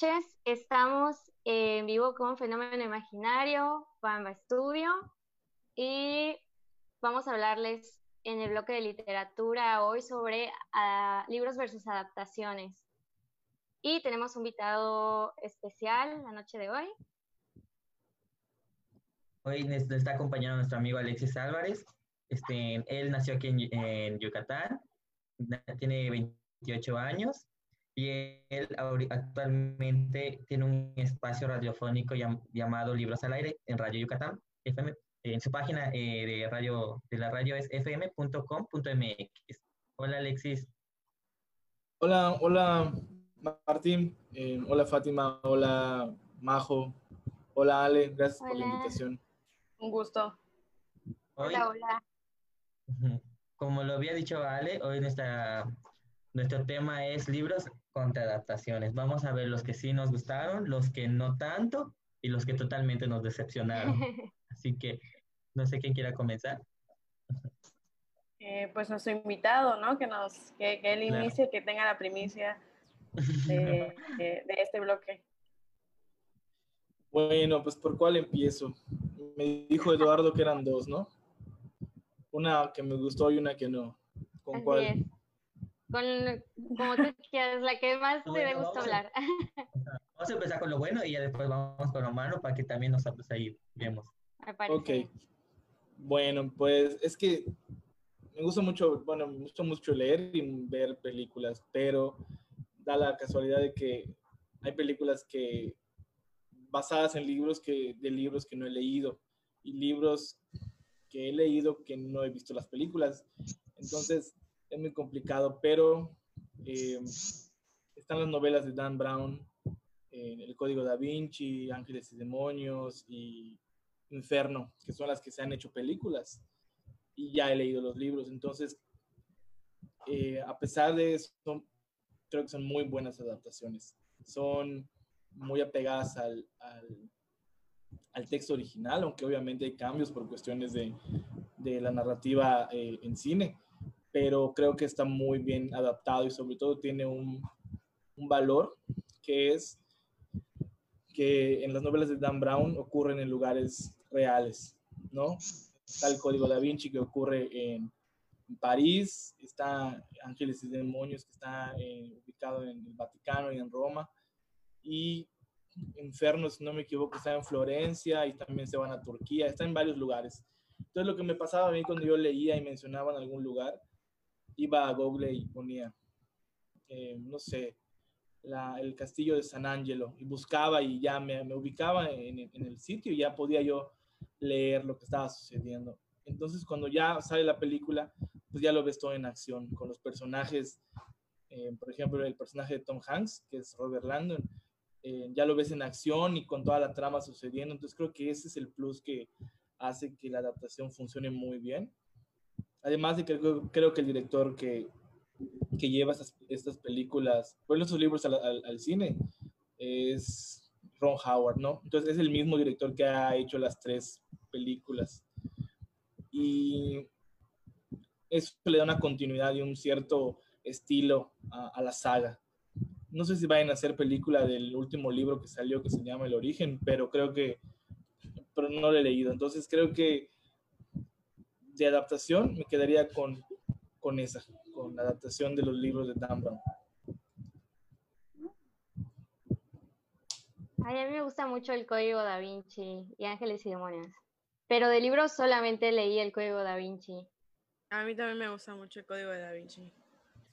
noches. Estamos en vivo con Fenómeno Imaginario, Pamba Studio, y vamos a hablarles en el bloque de literatura hoy sobre ah, libros versus adaptaciones. Y tenemos un invitado especial la noche de hoy. Hoy nos está acompañando nuestro amigo Alexis Álvarez. Este, él nació aquí en, Yucatán, tiene 28 años y él actualmente tiene un espacio radiofónico llamado Libros al Aire en Radio Yucatán, FM, en su página eh, de radio de la radio es fm.com.mx. Hola Alexis. Hola, hola Martín, eh, hola Fátima, hola Majo, hola Ale, gracias por la invitación. Un gusto. hola, hola. Como lo había dicho Ale, hoy nuestra, nuestro tema es libros contra adaptaciones. Vamos a ver los que sí nos gustaron, los que no tanto y los que totalmente nos decepcionaron. Así que no sé quién quiera comenzar. Eh, pues nuestro invitado, ¿no? Que nos, que, que él inicie, que tenga la primicia de, este bloque. Bueno, pues por cuál empiezo. Me dijo Eduardo que eran dos, ¿no? Una que me gustó y una que no. ¿Con cuál? Con como tú quieras, la que más te dé gusto hablar. Vamos a empezar con lo bueno y ya después vamos con lo malo para que también nos pues, ahí vemos. Ok. Bueno, pues es que me gusta mucho, bueno, me gusta mucho leer y ver películas, pero da la casualidad de que hay películas que basadas en libros que de libros que no he leído y libros que he leído que no he visto las películas. Entonces es muy complicado, pero eh, están las novelas de Dan Brown, eh, El Código da Vinci, Ángeles y Demonios y Inferno, que son las que se han hecho películas. Y ya he leído los libros. Entonces, eh, a pesar de eso, creo que son muy buenas adaptaciones. Son muy apegadas al, al, texto original, aunque obviamente hay cambios por cuestiones de, de la narrativa en cine, pero creo que está muy bien adaptado y sobre todo tiene un, un valor que es que en las novelas de Dan Brown ocurren en lugares reales, ¿no? Está el Código da Vinci que ocurre en, París, está Ángeles y Demonios que está eh, ubicado en el Vaticano y en Roma, y Inferno, si no me equivoco, está en Florencia y también se van a Turquía, está en varios lugares. Entonces lo que me pasaba a mí cuando yo leía y mencionaba en algún lugar, iba a Google y ponía, eh, no sé, el castillo de San Angelo y buscaba y ya me, ubicaba en, en, el sitio y ya podía yo leer lo que estaba sucediendo. Entonces cuando ya sale la película, pues ya lo ves todo en acción, con los personajes, eh, por ejemplo, el personaje de Tom Hanks, que es Robert Landon, eh, ya lo ves en acción y con toda la trama sucediendo. Entonces creo que ese es el plus que hace que la adaptación funcione muy bien. Además de que creo, que el director que, que lleva estas, estas películas, bueno, estos libros al, al, cine, es Ron Howard, ¿no? Entonces es el mismo director que ha hecho las tres películas. Y eso le da una continuidad y un cierto estilo a, a, la saga. No sé si vayan a hacer película del último libro que salió que se llama El Origen, pero creo que, pero no lo he leído. Entonces creo que de adaptación me quedaría con, con esa con la adaptación de los libros de Dan Brown. a mí me gusta mucho el Código da Vinci y Ángeles y Demonios. Pero de libros solamente leí el Código da Vinci. A mí también me gusta mucho el Código de da Vinci.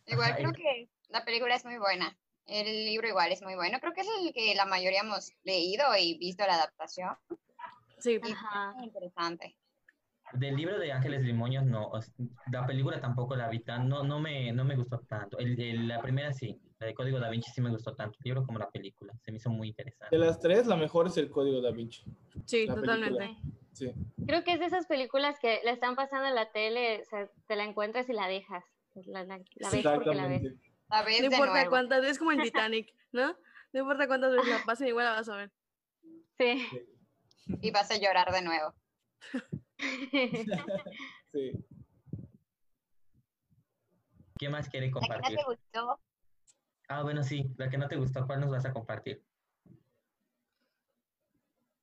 Igual creo que la película es muy buena. El libro igual es muy bueno. Creo que es el que la mayoría hemos leído y visto la adaptación. Sí, Ajá. interesante. Del libro de Ángeles Demonios, no. La película tampoco la vi tan, no, no, me, no me gustó tanto. El, la primera sí, la de Código Da Vinci sí me gustó tanto, el libro como la película. Se me hizo muy interesante. De las tres, la mejor es el Código Da Vinci. Sí, totalmente. Sí. Creo que es de esas películas que la están pasando en la tele, o sea, te la encuentras y la dejas. La, la, la ves porque la ves. La ves no importa nuevo. cuántas veces, como en Titanic, ¿no? No importa cuántas veces la pasen, igual la vas a ver. Sí. Y vas a llorar de nuevo. sí. ¿Qué más quiere ¿A quién no compartir? te gustó? Ah, bueno, sí, la que no te gustó, ¿cuál nos vas a compartir?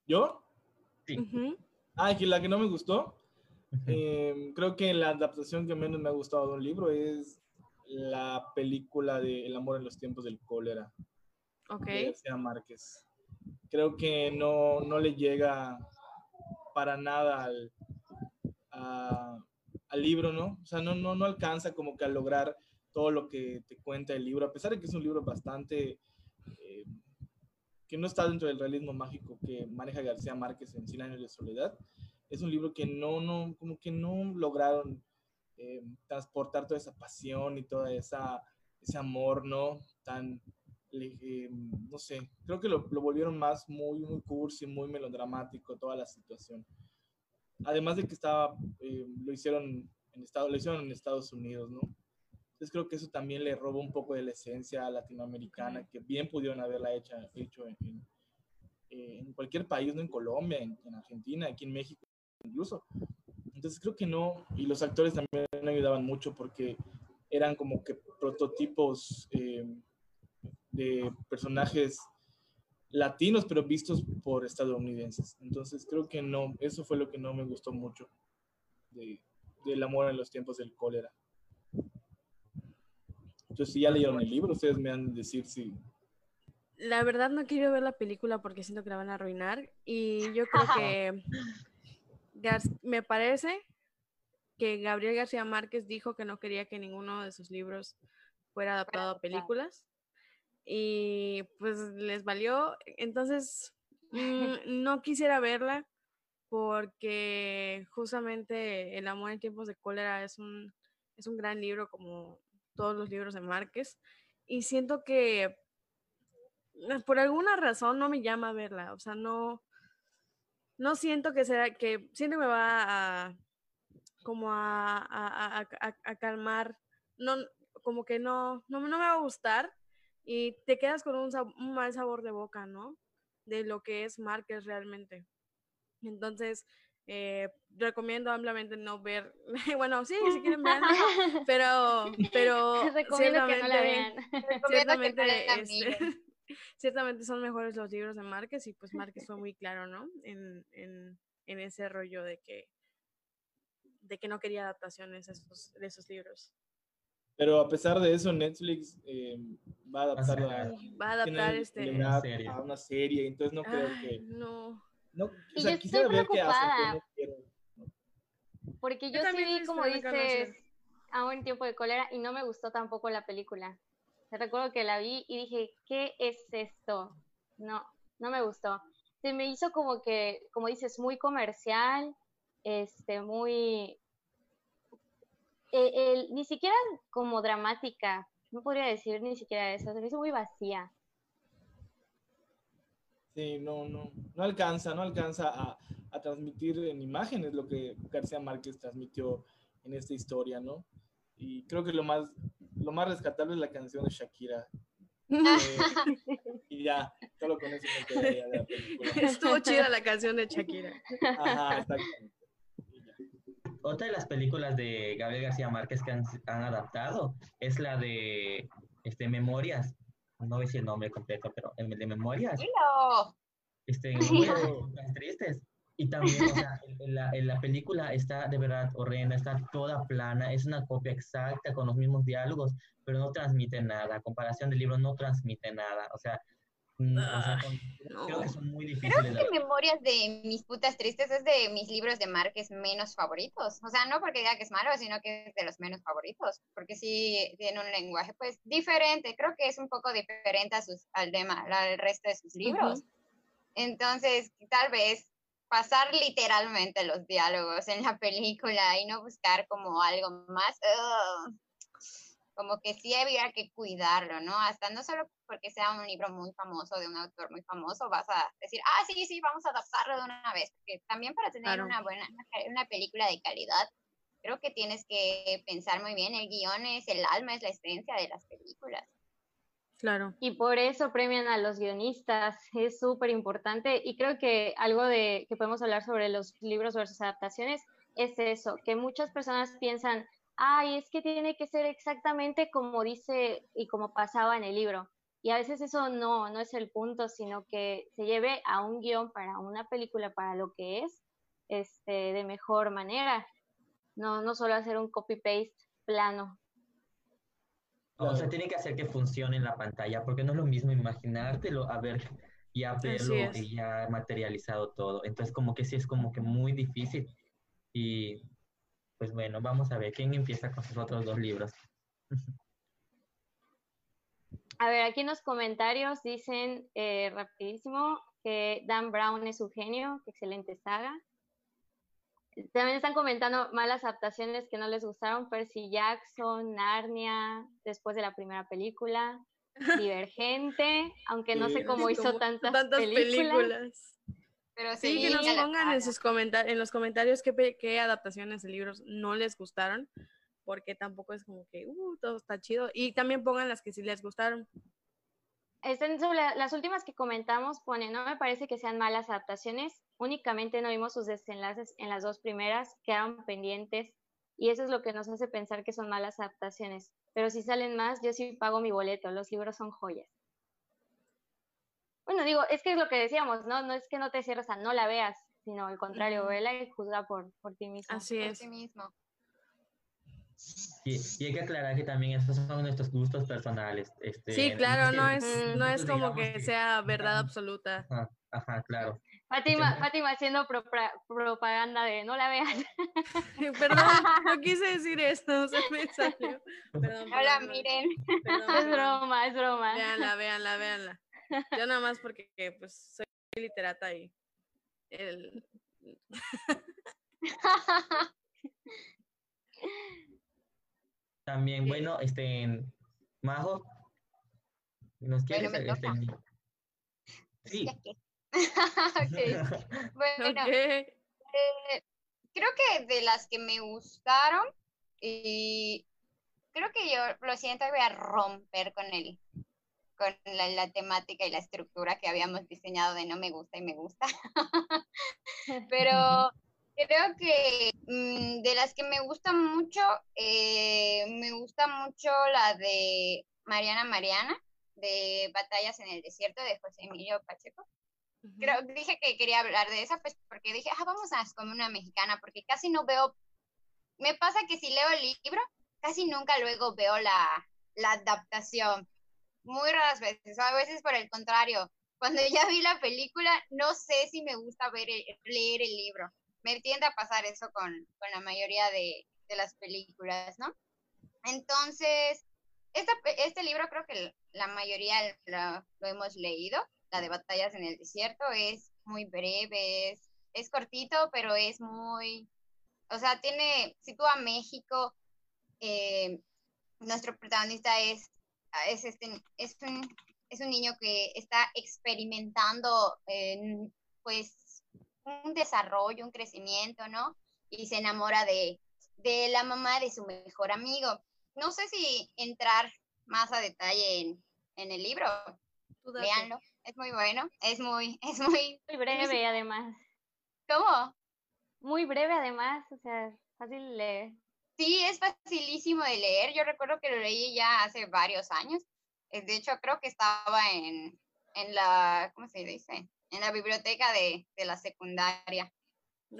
¿Yo? Sí. Ah, que la que no me gustó. eh, creo que la adaptación que menos me ha gustado de un libro es la película de El amor en los tiempos del cólera Ok. de García Márquez. Creo que no, no le llega para nada al, a- al libro, ¿no? O sea, no, no, no alcanza como que a lograr todo lo que te cuenta el libro, a pesar de que es un libro bastante... eh, que no está dentro del realismo mágico que maneja García Márquez en Cien años de soledad. Es un libro que no, no, como que no lograron eh, transportar toda esa pasión y toda esa ese amor, ¿no? Tan, eh, no sé, creo que lo, lo volvieron más muy, muy cursi, muy melodramático toda la situación. Además de que estaba, eh, lo hicieron en Estados, lo hicieron en Estados Unidos, ¿no? Entonces creo que eso también le robó un poco de la esencia latinoamericana que bien pudieron haberla hecha, hecho en, en, eh, en cualquier país, no en Colombia, en, en Argentina, aquí en México incluso. Entonces creo que no, y los actores también no ayudaban mucho porque eran como que prototipos eh, de personajes latinos, pero vistos por estadounidenses. Entonces creo que no, eso fue lo que no me gustó mucho de, del amor en los tiempos del cólera. Entonces, si ya leyeron el libro, ustedes me han de decir si... La verdad no quiero ver la película porque siento que la van a arruinar y yo creo que Gar- me parece que Gabriel García Márquez dijo que no quería que ninguno de sus libros fuera adaptado a películas y pues les valió. Entonces mm, no quisiera verla porque justamente El amor en tiempos de cólera es un, es un gran libro como todos los libros de Márquez y siento que eh, por alguna razón no me llama a verla, o sea, no, no siento que sea, que siento que me va a, como a- a- a calmar, no, como que no, no, no me va a gustar y te quedas con un, mal sabor de boca, ¿no? De lo que es Márquez realmente. Entonces, eh, recomiendo ampliamente no ver, bueno, sí, si quieren verla, pero, pero Recomiendo que no la ciertamente- vean. Que ciertamente, este, son mejores los libros de Márquez y pues Márquez fue muy claro, ¿no? En, en, en ese rollo de que de que no quería adaptaciones esos, de esos libros. Pero a pesar de eso, Netflix eh, va a adaptar la... Va a adaptar este... una serie. a una serie, entonces no creo Ay, que... no. No, o Y sea, yo estoy ver qué preocupada. no quiero. Porque Yo yo, sí vi, como dices, a un tiempo de cólera y no me gustó tampoco la película. Recuerdo que la vi y dije, ¿qué es esto? No, no me gustó. Se me hizo como que, como dices, muy comercial, este, muy... eh, el- ni siquiera como dramática, no podría decir ni siquiera eso, se me hizo muy vacía. Sí, no, no, no alcanza, no alcanza a, a transmitir en imágenes lo que García Márquez transmitió en esta historia, ¿no? Y creo que lo más, lo más rescatable es la canción de Shakira. Eh, y ya, solo con eso me quedaría de la película. Estuvo chida la canción de Shakira. Ajá, exactamente. Otra de las películas de Gabriel García Márquez que han, han adaptado es la de este, Memorias. No sé si el nombre completo, pero el de Memorias. Dilo. Este, épocas tristes. Y también, o sea, en la, en la película está de verdad horrenda, está toda plana, es una copia exacta con los mismos diálogos, pero no transmite nada. A comparación del libro, no transmite nada. O sea, mm, o sea, con- creo que son muy difíciles. de- que Memorias de mis putas tristes es de mis libros de Márquez menos favoritos. O sea, no porque diga que es malo, sino que es de los menos favoritos. Porque sí tiene un lenguaje, pues, diferente. Creo que es un poco diferente a sus, al, tema, al resto de sus libros. Entonces, tal vez pasar literalmente los diálogos en la película y no buscar como algo más, ugh, como que sí había que cuidarlo, ¿no? Hasta no solo porque sea un libro muy famoso de un autor muy famoso, vas a decir, ah, sí, sí, vamos a adaptarlo de una vez, porque también para tener Claro. una buena, una, película de calidad, creo que tienes que pensar muy bien, el guion es el alma, es la esencia de las películas. Claro. Y por eso premian a los guionistas, es súper importante. Y creo que algo de que podemos hablar sobre los libros versus adaptaciones es eso, que muchas personas piensan, ay, es que tiene que ser exactamente como dice y como pasaba en el libro. Y a veces eso no, no es el punto, sino que se lleve a un guion para una película, para lo que es, este, de mejor manera. No, no solo hacer un copy-paste plano. O sea, tiene que hacer que funcione en la pantalla, porque no es lo mismo imaginártelo a ver ya verlo y ya materializado todo. Entonces, como que sí es como que muy difícil. Y pues bueno, vamos a ver quién empieza con sus otros dos libros. A ver, aquí en los comentarios dicen eh, rapidísimo que Dan Brown es un genio, que excelente saga. También están comentando malas adaptaciones que no les gustaron, Percy Jackson, Narnia, después de la primera película, Divergente, aunque no sé cómo hizo tantas, películas. Pero sí, que nos pongan en, sus en los comentarios qué, qué adaptaciones de libros no les gustaron, porque tampoco es como que, uh, todo está chido. Y también pongan las que sí les gustaron. las últimas que comentamos ponen, no me parece que sean malas adaptaciones, únicamente no vimos sus desenlaces en las dos primeras, quedaron pendientes y eso es lo que nos hace pensar que son malas adaptaciones. Pero si salen más, yo sí pago mi boleto, los libros son joyas. Bueno, digo, es que es lo que decíamos, ¿no? No es que no te cierres a no la veas, sino al contrario, vela y juzga por, por ti mismo. Así es. Por ti mismo. Y, y, hay que aclarar que también estos son nuestros gustos personales. Este, sí, claro, no es, no es como que, sea verdad absoluta. Ajá, claro. Fátima, Fátima haciendo propaganda de no la veas. perdón, no quise decir esto, se me salió. Perdón, Hola, miren. es broma, es broma. Véanla, véanla, véanla. Yo nada más porque pues soy literata y el... También, bueno, este, Majo, ¿nos quieres? este, sí. Bueno, eh, creo que de las que me gustaron, y creo que yo lo siento, voy a romper con el con la, temática y la estructura que habíamos diseñado de no me gusta y me gusta. Pero creo que mm, de las que me gustan mucho, eh, me gusta mucho la de Mariana Mariana, de Batallas en el Desierto, de José Emilio Pacheco. Creo, dije que quería hablar de esa, pues porque dije, ah, vamos a como una mexicana, porque casi no veo, me pasa que si leo el libro, casi nunca luego veo la, la adaptación, muy raras veces, a veces por el contrario, cuando ya vi la película, no sé si me gusta ver leer el libro, me tiende a pasar eso con, con la mayoría de, de, las películas, ¿no? Entonces, esta, este libro creo que la mayoría lo, lo hemos leído, la de batallas en el desierto, es muy breve, es, cortito, pero es muy, o sea, tiene, sitúa México, eh, nuestro protagonista es, es, este, es, un, es un niño que está experimentando, pues, un desarrollo, un crecimiento, ¿no? Y se enamora de, de la mamá de su mejor amigo. No sé si entrar más a detalle en, en el libro. Veanlo es muy bueno, es muy, es muy... Muy breve además. ¿Cómo? Muy breve además, o sea, fácil leer. Sí, es facilísimo de leer. Yo recuerdo que lo leí ya hace varios años. Eh, de hecho, creo que estaba en, en la, ¿cómo se dice? En la biblioteca de, de la secundaria.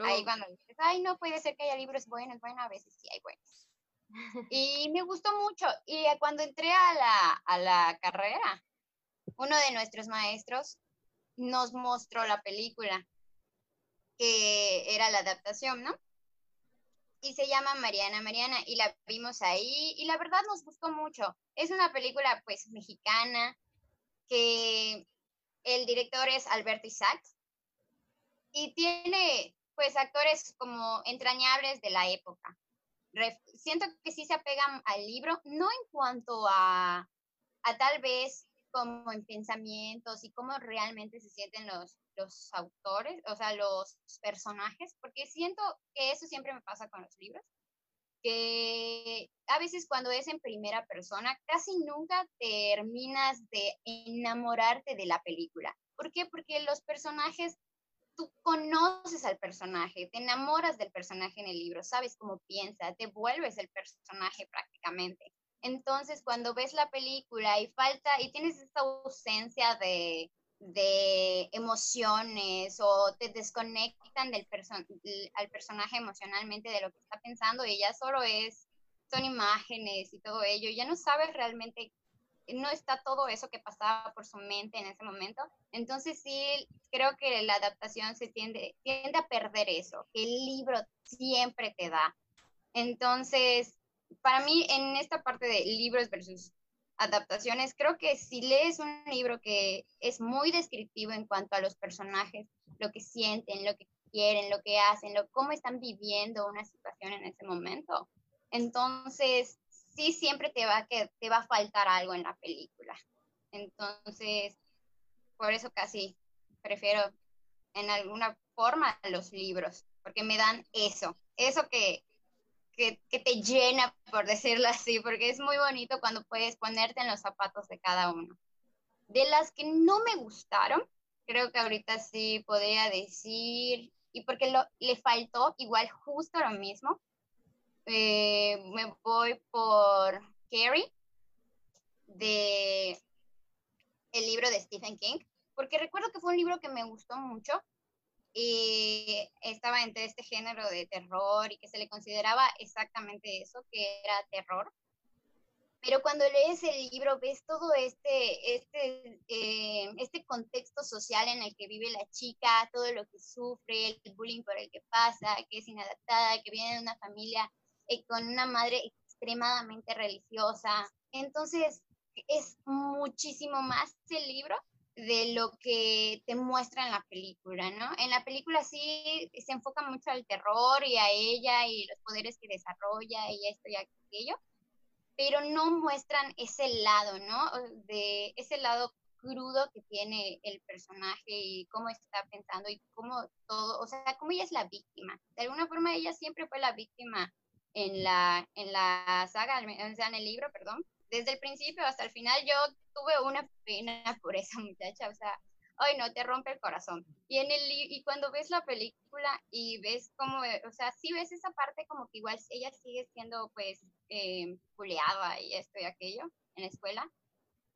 Ahí cuando dices, ay, no puede ser que haya libros buenos. Bueno, a veces sí hay buenos. y me gustó mucho. Y cuando entré a la, a la carrera, uno de nuestros maestros nos mostró la película, que era la adaptación, ¿no? Y se llama Mariana Mariana y la vimos ahí y la verdad nos gustó mucho. Es una película pues mexicana que el director es Alberto Isaacs y tiene pues actores como entrañables de la época. siento que sí se apegan al libro, no en cuanto a, a tal vez como en pensamientos y cómo realmente se sienten los, los autores, o sea, los personajes, porque siento que eso siempre me pasa con los libros, que a veces cuando es en primera persona, casi nunca terminas de enamorarte de la película. ¿Por qué? Porque los personajes tú conoces al personaje, te enamoras del personaje en el libro, sabes cómo piensa, te vuelves el personaje prácticamente. Entonces, cuando ves la película y falta, y tienes esta ausencia de, de emociones o te desconectan del al personaje emocionalmente de lo que está pensando y ya solo es, son imágenes y todo ello, ya no sabes realmente no está todo eso que pasaba por su mente en ese momento. Entonces sí, creo que la adaptación se tiende, tiende a perder eso, que el libro siempre te da. Entonces, para mí, en esta parte de libros versus adaptaciones, creo que si lees un libro que es muy descriptivo en cuanto a los personajes, lo que sienten, lo que quieren, lo que hacen, lo, cómo están viviendo una situación en ese momento, entonces sí siempre te va, que, te va a faltar algo en la película. Entonces, por eso casi prefiero en alguna forma los libros, porque me dan eso, eso que, que, te llena, por decirlo así, porque es muy bonito cuando puedes ponerte en los zapatos de cada uno. De las que no me gustaron, creo que ahorita sí podría decir, y porque lo, le faltó igual justo lo mismo, eh, me voy por Carrie, de el libro de Stephen King, porque recuerdo que fue un libro que me gustó mucho y estaba entre este género de terror y que se le consideraba exactamente eso, que era terror. Pero cuando lees el libro ves todo este, este, eh, este contexto social en el que vive la chica, todo lo que sufre, el bullying por el que pasa, que es inadaptada, que viene de una familia eh, con una madre extremadamente religiosa. Entonces, es muchísimo más el libro de lo que te muestra en la película, ¿no? En la película sí se enfoca mucho al terror y a ella y los poderes que desarrolla y esto y aquello, pero no muestran ese lado, ¿no? De ese lado crudo que tiene el personaje y cómo está pensando y cómo todo, o sea, cómo ella es la víctima. De alguna forma ella siempre fue la víctima en la, en la saga, o sea, en el libro, perdón, desde el principio hasta el final yo tuve una pena por esa muchacha, o sea, ay no, te rompe el corazón. Y, en el, y cuando ves la película y ves como, o sea, sí ves esa parte como que igual ella sigue siendo pues eh, y esto y aquello en la escuela,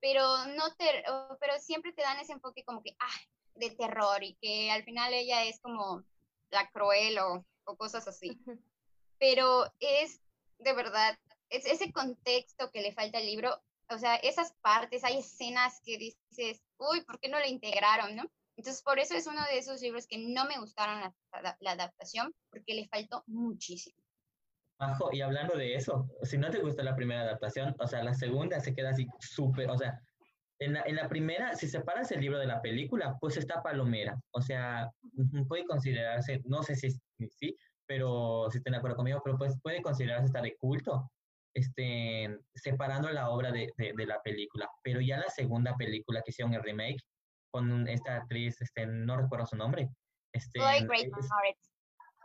pero no te, pero siempre te dan ese enfoque como que, ah, de terror y que al final ella es como la cruel o, o cosas así pero es de verdad, es ese contexto que le falta al libro, o sea, esas partes, hay escenas que dices, uy, ¿por qué no la integraron, no? Entonces, por eso es uno de esos libros que no me gustaron la, la adaptación, porque le faltó muchísimo. Bajo, y hablando de eso, si no te gustó la primera adaptación, o sea, la segunda se queda así súper, o sea, en la, en la, primera, si separas el libro de la película, pues está palomera, o sea, puede considerarse, no sé si sí, pero si estén de acuerdo conmigo, pero pues puede considerarse hasta de culto, este, separando la obra de, de, la película. Pero ya la segunda película que hicieron el remake con esta actriz, este, no recuerdo su nombre. Este,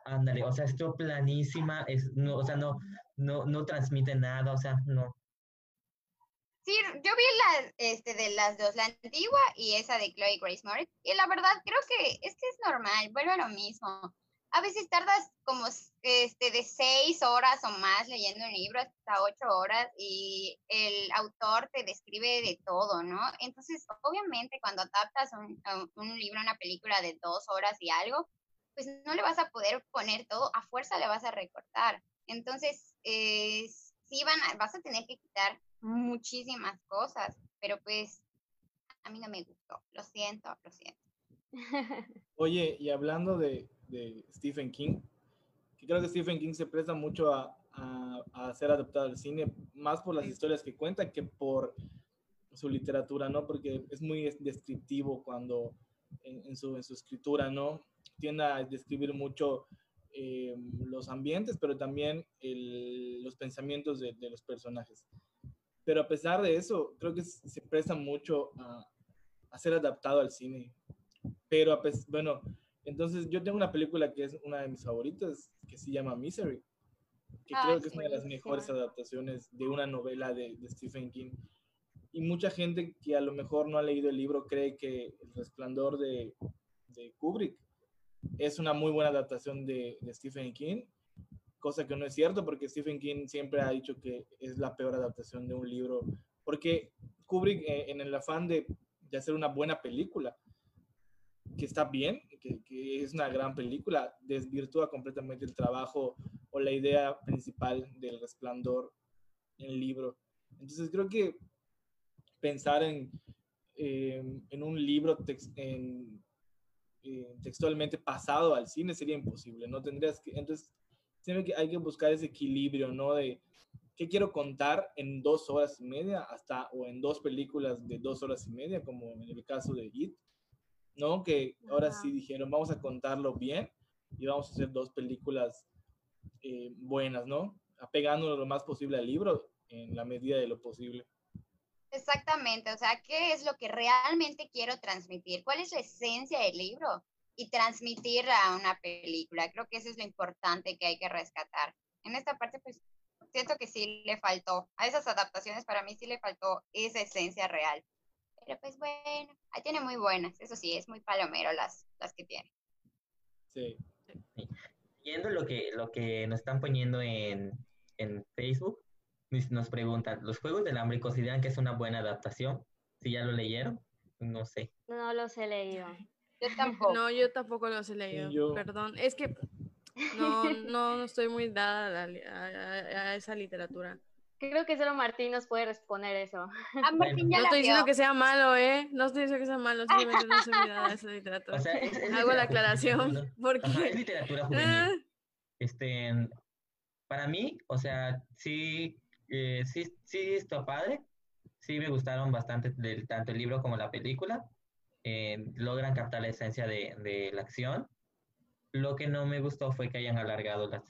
ándale, o sea, estuvo planísima, es, no, o sea, no, no, no transmite nada, o sea, no. Sí, yo vi la este, de las dos, la antigua y esa de Chloe Grace Moritz, y la verdad creo que es que es normal, vuelve a lo mismo a veces tardas como este, de seis horas o más leyendo un libro, hasta ocho horas, y el autor te describe de todo, ¿no? Entonces, obviamente, cuando adaptas un, un libro a una película de dos horas y algo, pues no le vas a poder poner todo, a fuerza le vas a recortar. Entonces, eh, sí van vas a tener que quitar muchísimas cosas, pero pues a mí no me gustó, lo siento, lo siento. Oye, y hablando de, de Stephen King, que creo que Stephen King se presta mucho a, a, ser adaptado al cine, más por las historias que cuenta que por su literatura, ¿no? Porque es muy descriptivo cuando en, su, en su, escritura, ¿no? Tiende a describir mucho eh, los ambientes, pero también los pensamientos de, los personajes. Pero a pesar de eso, creo que se presta mucho a, a ser adaptado al cine. Pero, a bueno, entonces, yo tengo una película que es una de mis favoritas, que se llama Misery, que creo que es una de las mejores adaptaciones de una novela de, Stephen King. Y mucha gente que a lo mejor no ha leído el libro cree que El Resplandor de, de Kubrick es una muy buena adaptación de, de Stephen King, cosa que no es cierto porque Stephen King siempre ha dicho que es la peor adaptación de un libro, porque Kubrick eh, en el afán de, de, hacer una buena película, que está bien, que, que, es una gran película, desvirtúa completamente el trabajo o la idea principal del resplandor en el libro. Entonces creo que pensar en, eh, en un libro en, eh, textualmente pasado al cine sería imposible, ¿no? Tendrías que, entonces, siempre que hay que buscar ese equilibrio, ¿no? De qué quiero contar en dos horas y media, hasta, o en dos películas de dos horas y media, como en el caso de It, ¿no? Que ahora sí dijeron, vamos a contarlo bien y vamos a hacer dos películas eh, buenas, ¿no? Apegándonos lo más posible al libro en la medida de lo posible. Exactamente, o sea, ¿qué es lo que realmente quiero transmitir? ¿Cuál es la esencia del libro? Y transmitir a una película. Creo que eso es lo importante que hay que rescatar. En esta parte, pues, siento que sí le faltó. A esas adaptaciones para mí sí le faltó esa esencia real. Pero pues bueno, ahí tiene muy buenas. Eso sí, es muy palomero las, las que tiene. Sí. Viendo lo que, lo que nos están poniendo en, en Facebook, nos preguntan, ¿los Juegos del Hambre consideran que es una buena adaptación? Si ya lo leyeron, no sé. No los he leído. Yo tampoco. No, yo tampoco los he leído. Yo... Perdón, es que no, no estoy muy dada a, a, a, esa literatura. Creo que solo Martín nos puede responder eso. Ah, Martín ya no estoy diciendo que sea malo, ¿eh? No estoy diciendo que sea malo, simplemente no soy muy dada a esa literatura. O sea, es, es Hago la aclaración. Porque... Ajá, es literatura juvenil. Este, para mí, o sea, sí, eh, sí, sí está padre. Sí me gustaron bastante del, tanto el libro como la película. Eh, logran captar la esencia de, de, la acción. Lo que no me gustó fue que hayan alargado la,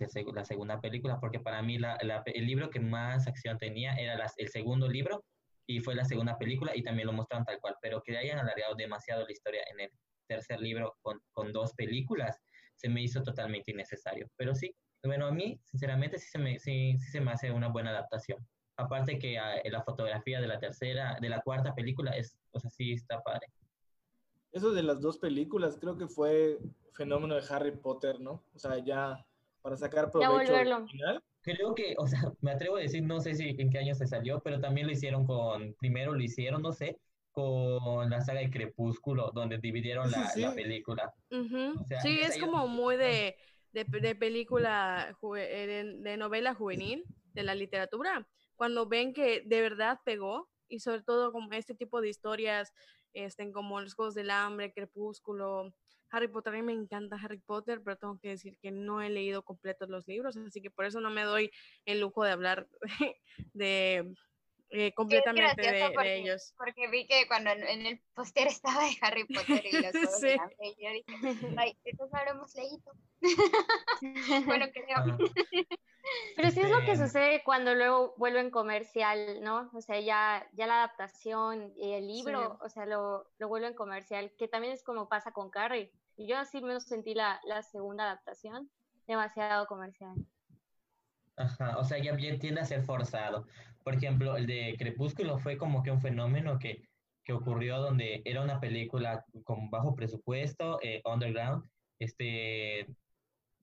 segunda película, porque para mí el libro que más acción tenía era el segundo libro y fue la segunda película y también lo mostraron tal cual, pero que hayan alargado demasiado la historia en el tercer libro con, dos películas se me hizo totalmente innecesario. Pero sí, bueno, a mí, sinceramente, sí se me, sí, se me hace una buena adaptación. Aparte que uh, la fotografía de la tercera, de la cuarta película, es, o sea, sí está padre. Eso de las dos películas creo que fue fenómeno de Harry Potter, ¿no? O sea, ya para sacar provecho al final. Creo que, o sea, me atrevo a decir, no sé si en qué año se salió, pero también lo hicieron con, primero lo hicieron, no sé, con la saga de Crepúsculo, donde dividieron la, Sí, la película. Uh -huh. O sea, sí, es como muy de, de, de película, eh, de, de novela juvenil, de la literatura. Cuando ven que de verdad pegó, y sobre todo como este tipo de historias, este, como Los Juegos del Hambre, Crepúsculo, Harry Potter, a mí me encanta Harry Potter, pero tengo que decir que no he leído completos los libros, así que por eso no me doy el lujo de hablar de eh, completamente de, ellos. Porque vi que cuando en, en el póster estaba de Harry Potter y los Juegos Sí. del Hambre, y yo dije, ay, estos no lo hemos leído. bueno, creo. Pero sí es lo que sucede cuando luego vuelven comercial, ¿no? O sea, ya, ya la adaptación y el libro, o sea, lo, lo vuelven comercial, que también es como pasa con Carrie. Y yo así menos sentí la, la segunda adaptación, demasiado comercial. Ajá, o sea, ya bien tiende a ser forzado. Por ejemplo, el de Crepúsculo fue como que un fenómeno que, que ocurrió donde era una película con bajo presupuesto, eh, underground, este,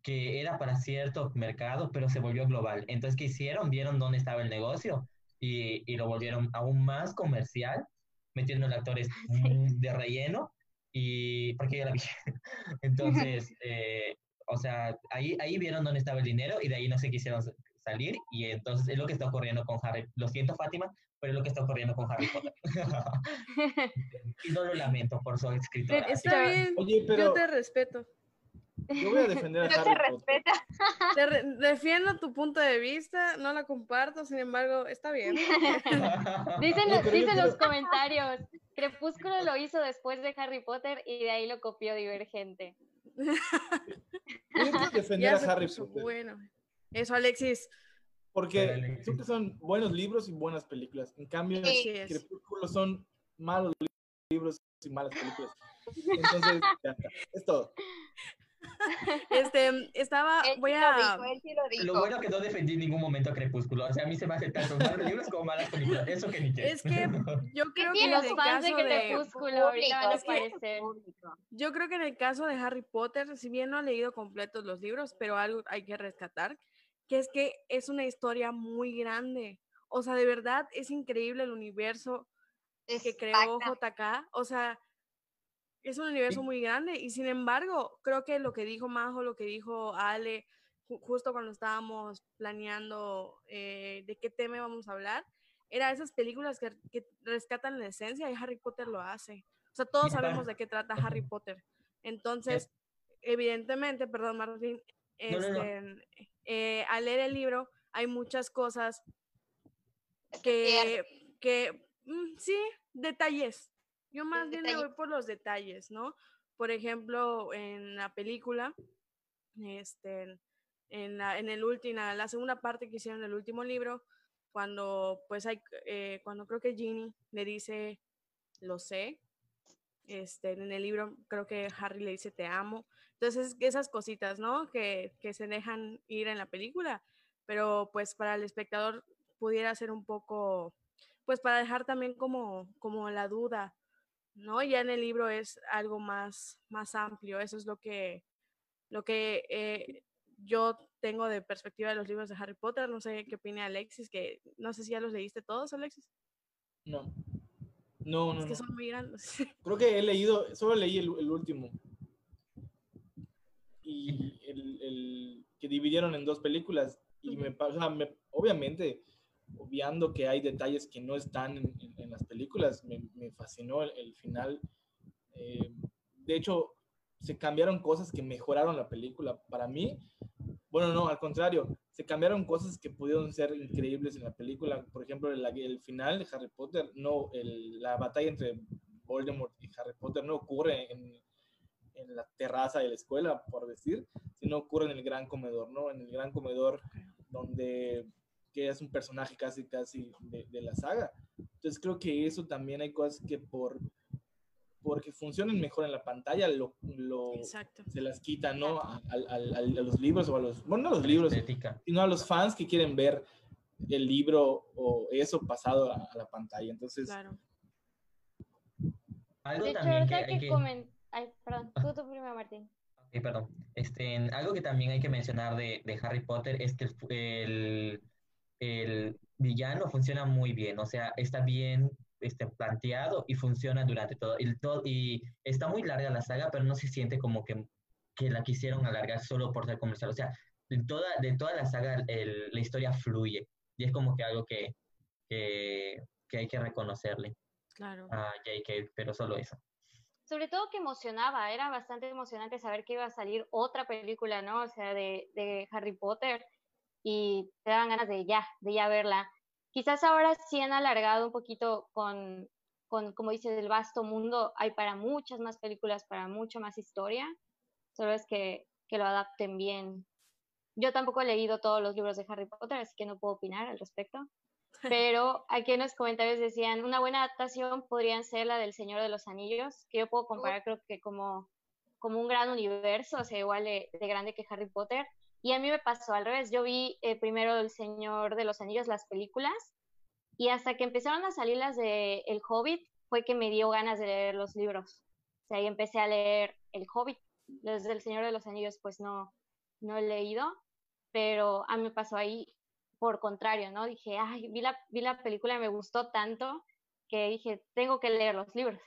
que era para cierto mercado, pero se volvió global. Entonces, ¿qué hicieron? Vieron dónde estaba el negocio y, y lo volvieron aún más comercial, metiendo actores mm, de relleno y porque ya la vi. Entonces, eh, o sea, ahí, ahí vieron dónde estaba el dinero y de ahí no se quisieron sa- salir y entonces es lo que está ocurriendo con Harry. Lo siento, Fátima, pero es lo que está ocurriendo con Harry Potter. y no lo lamento por su escritora. Está bien, Oye, yo pero te respeto. Yo voy a defender a No Harry Potter. respeta. Te re- defiendo tu punto de vista, no la comparto, sin embargo, está bien. Dicen, yo dicen los comentarios, Crepúsculo lo hizo después de Harry Potter y de ahí lo copió Divergente. Yo quiero defender a Harry puso Potter. bueno. Eso, Alexis. Porque Órale. siempre son buenos libros y buenas películas. En cambio, es. Crepúsculo son malos li- libros y malas películas. Entonces, ya está. Es todo. Este, estaba, Él sí voy lo a... dijo, él sí lo dijo. Lo bueno que no defendí en ningún momento a Crepúsculo. O sea, a mí se me hace tanto malos libros como malas películas. Eso que ni qué. Es que yo creo que en los el fans caso de... Crepúsculo ahorita es que-. Yo creo que en el caso de Harry Potter, si bien no he leído completos los libros, pero algo hay que rescatar, que es que es una historia muy grande. O sea, de verdad es increíble el universo que creó JK. O sea, es un universo Sí. muy grande y sin embargo, creo que lo que dijo Majo, lo que dijo Ale, ju- justo cuando estábamos planeando eh, de qué tema vamos a hablar, era esas películas que, que rescatan la esencia y Harry Potter lo hace. O sea, todos sabemos de qué trata Harry Potter. Entonces, evidentemente, perdón, Martín, No, no, no. este, eh, al leer el libro hay muchas cosas que, que mm, sí, detalles. Yo más bien me voy por los detalles, ¿no? Por ejemplo, en la película, este, en la, en el último, la segunda parte que hicieron del último libro, cuando pues hay, eh, cuando creo que Ginny le dice, lo sé, este, en el libro creo que Harry le dice te amo. Entonces, esas cositas, ¿no? Que, que se dejan ir en la película, pero pues para el espectador pudiera ser un poco, pues para dejar también como, como la duda, ¿no? Ya en el libro es algo más, más amplio, eso es lo que, lo que eh, yo tengo de perspectiva de los libros de Harry Potter, no sé qué opina Alexis, que no sé si ya los leíste todos, Alexis, No. No, no, es que no. son muy grandes. Creo que he leído, solo leí el, el último. Y el, el que dividieron en dos películas. Y me pasa, me, obviamente, obviando que hay detalles que no están en, en- en las películas, me, me fascinó el, el final. Eh, de hecho, se cambiaron cosas que mejoraron la película. Para mí, bueno, no, al contrario, se cambiaron cosas que pudieron ser increíbles en la película. Por ejemplo, el, el final de Harry Potter, no, el- la batalla entre Voldemort y Harry Potter no ocurre en, en la terraza de la escuela, por decir, sino ocurre en el gran comedor, ¿no? En el gran comedor donde que es un personaje casi, casi de, de la saga. Entonces creo que eso también hay cosas que por porque funcionen mejor en la pantalla lo, lo se las quitan, ¿no? A, al- al- a los libros o a los, bueno, no a los libros, Estética. sino a los fans que quieren ver el libro o eso pasado a, a la pantalla. Entonces, Claro. Algo De hecho, ahorita que, que... comen... Ay, perdón, tú, tú primero, Martín. Ok, perdón. Este, algo que también hay que mencionar de, de Harry Potter es que el, el, el villano funciona muy bien, o sea, está bien este, planteado y funciona durante todo. el to- y está muy larga la saga, pero no se siente como que, que la quisieron alargar solo por ser comercial. O sea, de toda, de toda la saga el- la historia fluye y es como que algo que, que, que hay que reconocerle Claro. a J.K., pero solo eso. Sobre todo que emocionaba, era bastante emocionante saber que iba a salir otra película, ¿no? O sea, de, de Harry Potter y te daban ganas de ya, de ya verla. Quizás ahora sí han alargado un poquito con, con como dices, el vasto mundo. Hay para muchas más películas, para mucho más historia. Solo es que, que lo adapten bien. Yo tampoco he leído todos los libros de Harry Potter, así que no puedo opinar al respecto. Pero aquí en los comentarios decían, una buena adaptación podrían ser la del Señor de los Anillos, que yo puedo comparar creo que como, como un gran universo, o sea, igual de, de grande que Harry Potter. Y a mí me pasó al revés, yo vi eh, primero El Señor de los Anillos, las películas, y hasta que empezaron a salir las de El Hobbit, fue que me dio ganas de leer los libros. O sea, ahí empecé a leer El Hobbit, los del Señor de los Anillos, pues no, no he leído, pero a mí me pasó ahí por contrario, ¿no? Dije, ay, vi la, vi la película me gustó tanto que dije, tengo que leer los libros.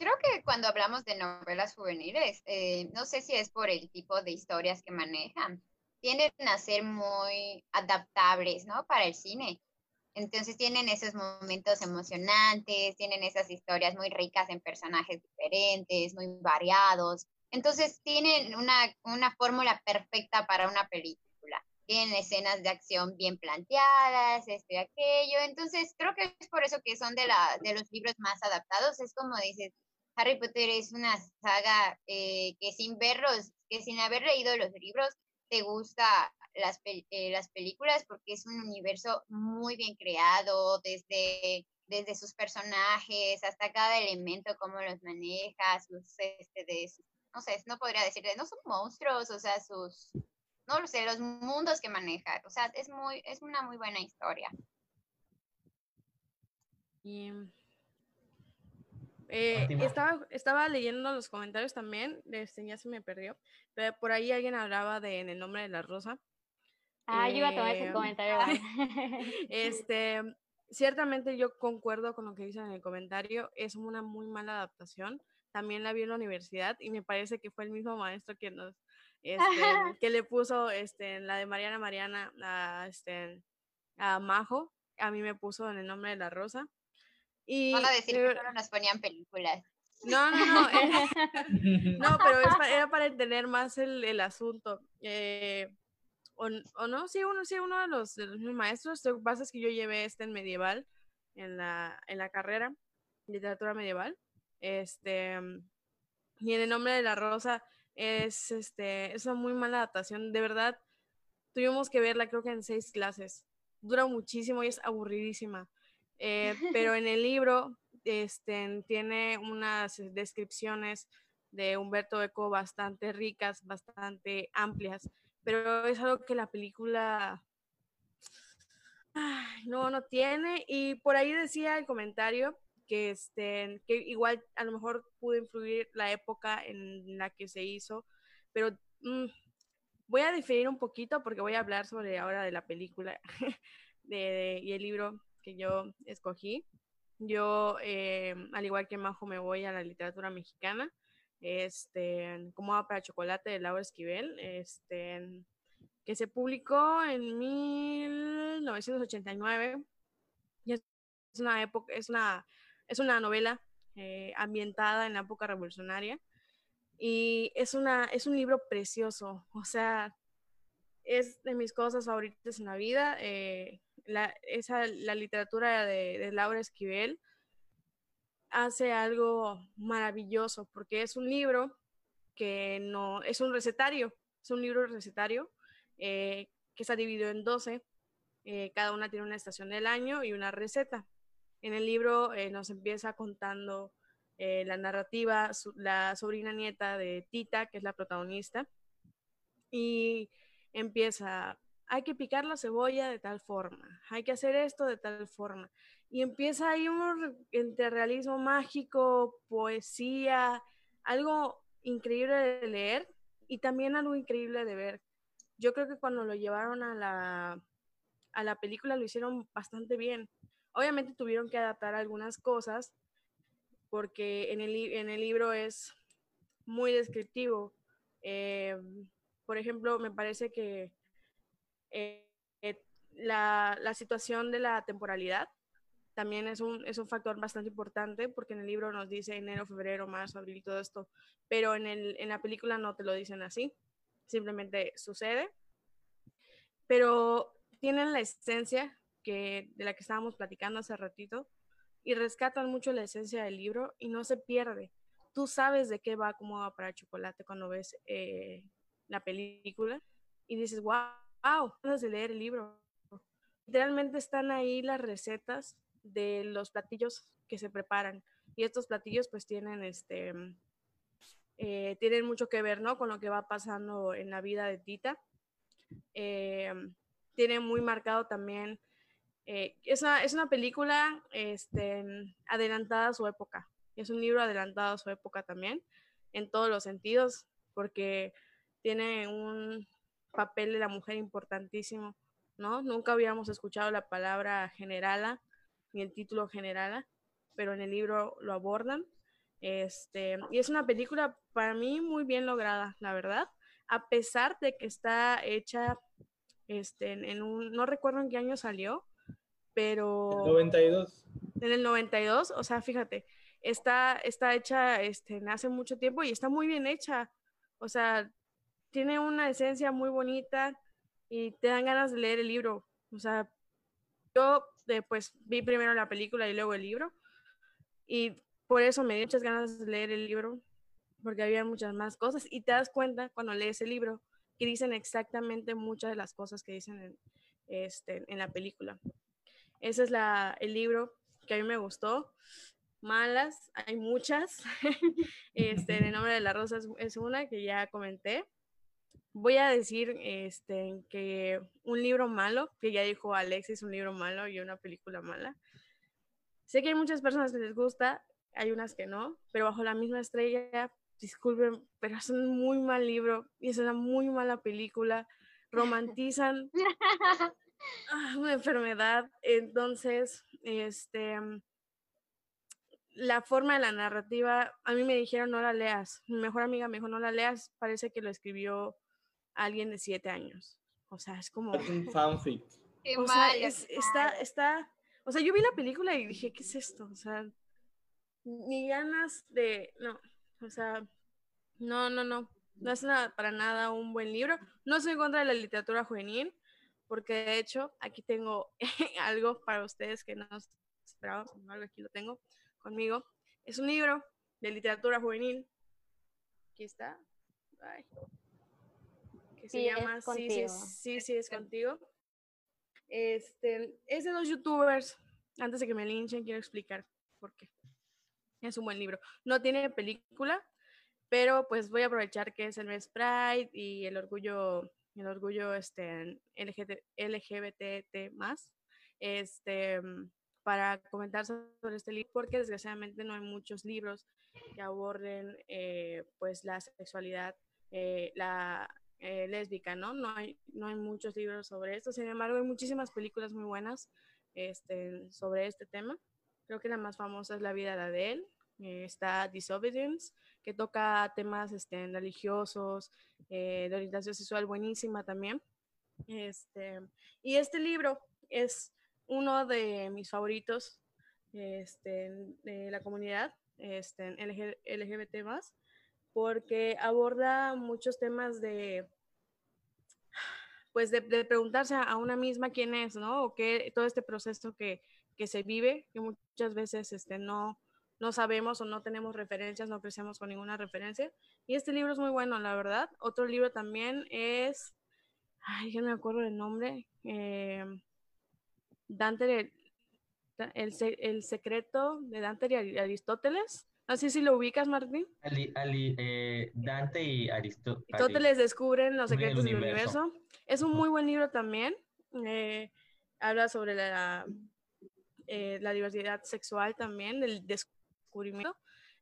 Creo que cuando hablamos de novelas juveniles, eh, no sé si es por el tipo de historias que manejan, tienden a ser muy adaptables, ¿no? Para el cine. Entonces tienen esos momentos emocionantes, tienen esas historias muy ricas en personajes diferentes, muy variados. Entonces tienen una, una fórmula perfecta para una película. Tienen escenas de acción bien planteadas, esto y aquello. Entonces creo que es por eso que son de, la, de los libros más adaptados. Es como dices, Harry Potter es una saga eh, que sin verlos, que sin haber leído los libros, te gusta las, eh, las películas porque es un universo muy bien creado, desde desde sus personajes hasta cada elemento, cómo los maneja, sus, este, de, no sé, no podría decirle, no son monstruos, o sea, sus, no lo sé, los mundos que maneja, o sea, es muy, es una muy buena historia. Y, eh, estaba, estaba leyendo los comentarios también, este, ya se me perdió, pero por ahí alguien hablaba de En el nombre de la rosa. Ah, yo iba a tomar ese em, comentario. este, ciertamente yo concuerdo con lo que dicen en el comentario, es una muy mala adaptación. También la vi en la universidad y me parece que fue el mismo maestro que nos, este, que le puso este, la de Mariana Mariana a, este, a Majo, a mí me puso en el nombre de la rosa. Y, Van a decir que solo nos ponían películas. No, no, no. no, pero era para entender más el, el asunto. Eh, o, no, sí, uno, sí, uno de los, de los maestros. Lo que pasa es que yo llevé este en medieval, en la, en la carrera, literatura medieval. Este, y en el nombre de la rosa es, este, es una muy mala adaptación. De verdad, tuvimos que verla creo que en seis clases. Dura muchísimo y es aburridísima. Eh, pero en el libro este, tiene unas descripciones de Humberto Eco bastante ricas, bastante amplias pero es algo que la película no, no tiene. Y por ahí decía el comentario que, este, que igual a lo mejor pudo influir la época en la que se hizo, pero mm, voy a diferir un poquito porque voy a hablar sobre ahora de la película de, y el libro que yo escogí. Yo, eh, al igual que Majo, me voy a la literatura mexicana este, como para chocolate de Laura Esquivel, este, que se publicó en 1989. es una época, es una, es una novela eh, ambientada en la época revolucionaria y es una, es un libro precioso, o sea, es de mis cosas favoritas en la vida. Eh, la, esa, la literatura de, Laura Esquivel hace algo maravilloso porque es un libro que no es un recetario, es un libro recetario eh, que está dividido en 12. Eh, cada una tiene una estación del año y una receta. En el libro eh, nos empieza contando la narrativa, la sobrina nieta de Tita, que es la protagonista, y empieza, hay que picar la cebolla de tal forma, hay que hacer esto de tal forma y empieza ahí un entre realismo mágico, poesía, algo increíble de leer y también algo increíble de ver. Yo creo que cuando lo llevaron a la, a la película lo hicieron bastante bien. Obviamente tuvieron que adaptar algunas cosas porque en el, en el libro es muy descriptivo. Eh, por ejemplo, me parece que eh, eh, la, la situación de la temporalidad también es un, es un factor bastante importante porque en el libro nos dice enero, febrero, marzo, abril y todo esto, pero en, el, en la película no te lo dicen así, simplemente sucede, pero tienen la esencia que, de la que estábamos platicando hace ratito y rescatan mucho la esencia del libro y no se pierde. Tú sabes de qué va, cómo va para chocolate cuando ves eh, la película y dices, wow, wow, de leer el libro. Literalmente están ahí las recetas de los platillos que se preparan. Y estos platillos pues tienen este... Eh, tienen mucho que ver, ¿no? Con lo que va pasando en la vida de Tita. Eh, tiene muy marcado también, eh, es, una, es, una, película este, adelantada a su época, es un libro adelantado a su época también, en todos los sentidos, porque tiene un papel de la mujer importantísimo, ¿no? Nunca habíamos escuchado la palabra generala ni el título general, pero en el libro lo abordan. Este, y es una película para mí muy bien lograda, la verdad, a pesar de que está hecha este, en un, no recuerdo en qué año salió, pero... El 92. En el 92, o sea, fíjate, está, está hecha este, hace mucho tiempo y está muy bien hecha, o sea, tiene una esencia muy bonita y te dan ganas de leer el libro, o sea, yo pues vi primero la película y luego el libro. Y por eso me dio muchas ganas de leer el libro, porque había muchas más cosas. Y te das cuenta cuando lees el libro que dicen exactamente muchas de las cosas que dicen en, este, en la película. Ese es la, el libro que a mí me gustó. Malas, hay muchas. este, el nombre de la rosa es, es una que ya comenté. Voy a decir este, que un libro malo, que ya dijo Alexis, un libro malo y una película mala. Sé que hay muchas personas que les gusta, hay unas que no, pero bajo la misma estrella, disculpen, pero es un muy mal libro y es una muy mala película. Romantizan ah, una enfermedad, entonces, este, la forma de la narrativa, a mí me dijeron no la leas. Mi mejor amiga me dijo no la leas, parece que lo escribió alguien de siete años. O sea, es como... Es un fanfic. O sea, es- está, está, o sea, yo vi la película y dije, ¿qué es esto? O sea, ni ganas de, no, o sea, no, no, no, no es nada, para nada un buen libro. No soy en contra de la literatura juvenil, porque de hecho aquí tengo algo para ustedes que no esperaban, embargo, aquí lo tengo conmigo. Es un libro de literatura juvenil. Aquí está. Ay. Se llama Sí, sí, sí, sí, es contigo. Este, es de dos youtubers. Antes de que me linchen, quiero explicar por qué. Es un buen libro. No tiene película, pero pues voy a aprovechar que es el mes Pride y el orgullo, el orgullo este, LGBT, LGBT más, este, para comentar sobre este libro, porque desgraciadamente no hay muchos libros que aborden eh, pues la sexualidad, eh, la eh, lésbica, ¿no? No hay, no hay muchos libros sobre esto, sin embargo hay muchísimas películas muy buenas este, sobre este tema. Creo que la más famosa es La vida de Adele, eh, está Disobedience, que toca temas este, religiosos, eh, de orientación sexual, buenísima también. Este, y este libro es uno de mis favoritos este, de la comunidad este, LG LGBT más, porque aborda muchos temas de, pues de, de preguntarse a una misma quién es, ¿no? O qué, todo este proceso que, que se vive, que muchas veces este, no, no sabemos o no tenemos referencias, no crecemos con ninguna referencia. Y este libro es muy bueno, la verdad. Otro libro también es, ay, yo no me acuerdo del nombre, eh, Dante, el, el, se- el secreto de Dante y Ari- Aristóteles. No sé si lo ubicas, Martín. Ali- Ali- eh, Dante y Aristóteles. Aristóteles descubren los el secretos del universo. universo. Es un muy buen libro también. eh, habla sobre la, eh, la diversidad sexual también, del descubrimiento.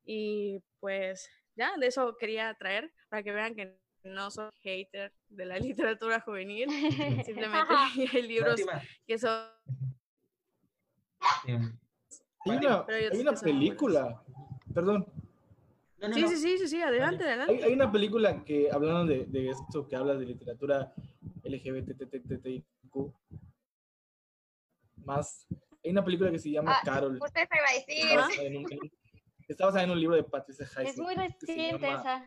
Y pues ya, de eso quería traer para que vean que no soy hater de la literatura juvenil. Simplemente hay libros que son... em, Hay una, hay una película, perdón, no, no, Sí, no. sí, sí, sí, sí, adelante, hay, adelante. hay una película que, hablando de, de esto, que habla de literatura LGBTTTIQ, más, hay una película que se llama Ah, Carol. Usted se va a Está decir. basada en un, en un- está basada en un libro de Patricia Highsmith. Es muy reciente llama- esa.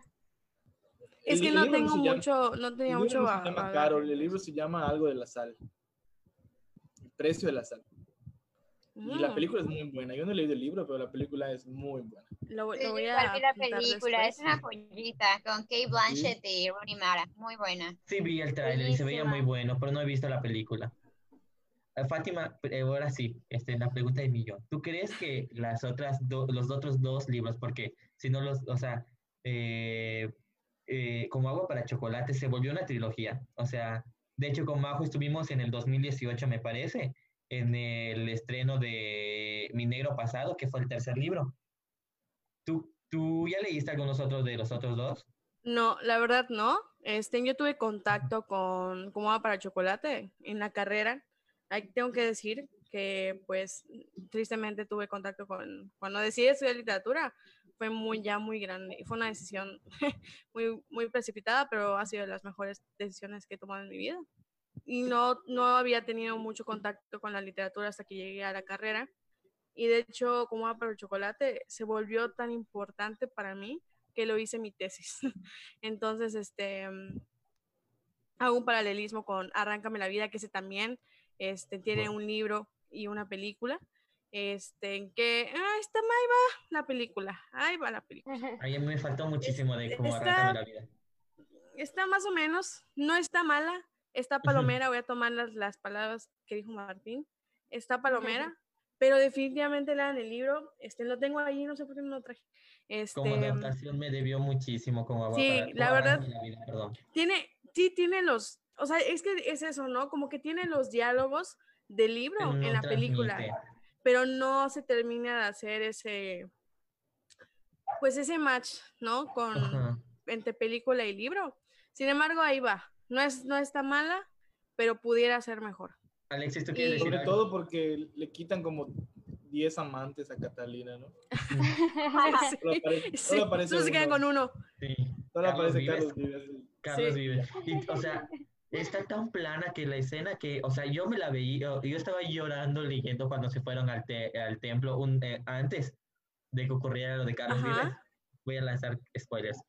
Es el- que el no libro tengo se llama- mucho, no tenía el libro mucho no se llama. Carol, el libro se llama algo de la sal. El precio de la sal. Y la Mm, película es muy buena. Yo no he leído el libro, pero la película es muy buena. Lo, Sí, lo voy a la película, es después. una joyita con Kate Blanchett y Rooney Mara, muy buena. Sí, vi el tráiler y se veía muy bueno, pero no he visto la película. Eh, Fátima, eh, ahora sí, este, la pregunta de millón. ¿Tú crees que las otras do- los otros dos libros, porque si no los, o sea, eh, eh, como agua para chocolate se volvió una trilogía? O sea, de hecho con Majo estuvimos en el 2018, me parece, en el estreno de Mi Negro Pasado, que fue el tercer libro. ¿Tú, tú ya leíste algunos otros de los otros dos? No, la verdad no. Este, yo tuve contacto con Como va para chocolate en la carrera. Ahí tengo que decir que, pues, tristemente tuve contacto con, cuando decidí estudiar literatura, fue muy, ya muy grande. Fue una decisión muy, muy precipitada, pero ha sido de las mejores decisiones que he tomado en mi vida. Y no, no había tenido mucho contacto con la literatura hasta que llegué a la carrera. Y de hecho, como va para el chocolate, se volvió tan importante para mí que lo hice mi tesis. Entonces, este, mm, hago un paralelismo con Arráncame la vida, que ese también este, tiene un libro y una película. Este, en que, ah, está, ahí va la película, ahí va la película. A mí me faltó muchísimo de cómo está- arrancarme la vida. Está más o menos, no está mala, está palomera, voy a tomar las, las palabras que dijo Martín, está palomera, pero definitivamente lean el libro. Este, lo tengo ahí, no sé por qué no lo traje. como Este, adaptación me debió muchísimo como agua Sí, para- la como verdad- la vida, perdón. tiene, sí tiene los, o sea, es que es eso, ¿no? Como que tiene los diálogos del libro no en la película, transmite. pero no se termina de hacer ese, pues ese match, ¿no? Con, Ajá. entre película y libro. Sin embargo, ahí va. No es, no está mala, pero pudiera ser mejor. Alexis, ¿tú quieres Y- decir Sobre algo? todo porque le quitan como 10 amantes a Catalina, ¿no? Sí, Solo aparece, sí, solo aparece solo se con uno. Sí. Solo Carlos aparece Vives. Carlos Vives. Carlos. Vives. Y, o sea, está tan plana que la escena que, o sea, yo me la veía, yo estaba llorando leyendo cuando se fueron al, te- al templo un, eh, antes de que ocurriera lo de Carlos Ajá. Vives. Voy a lanzar spoilers.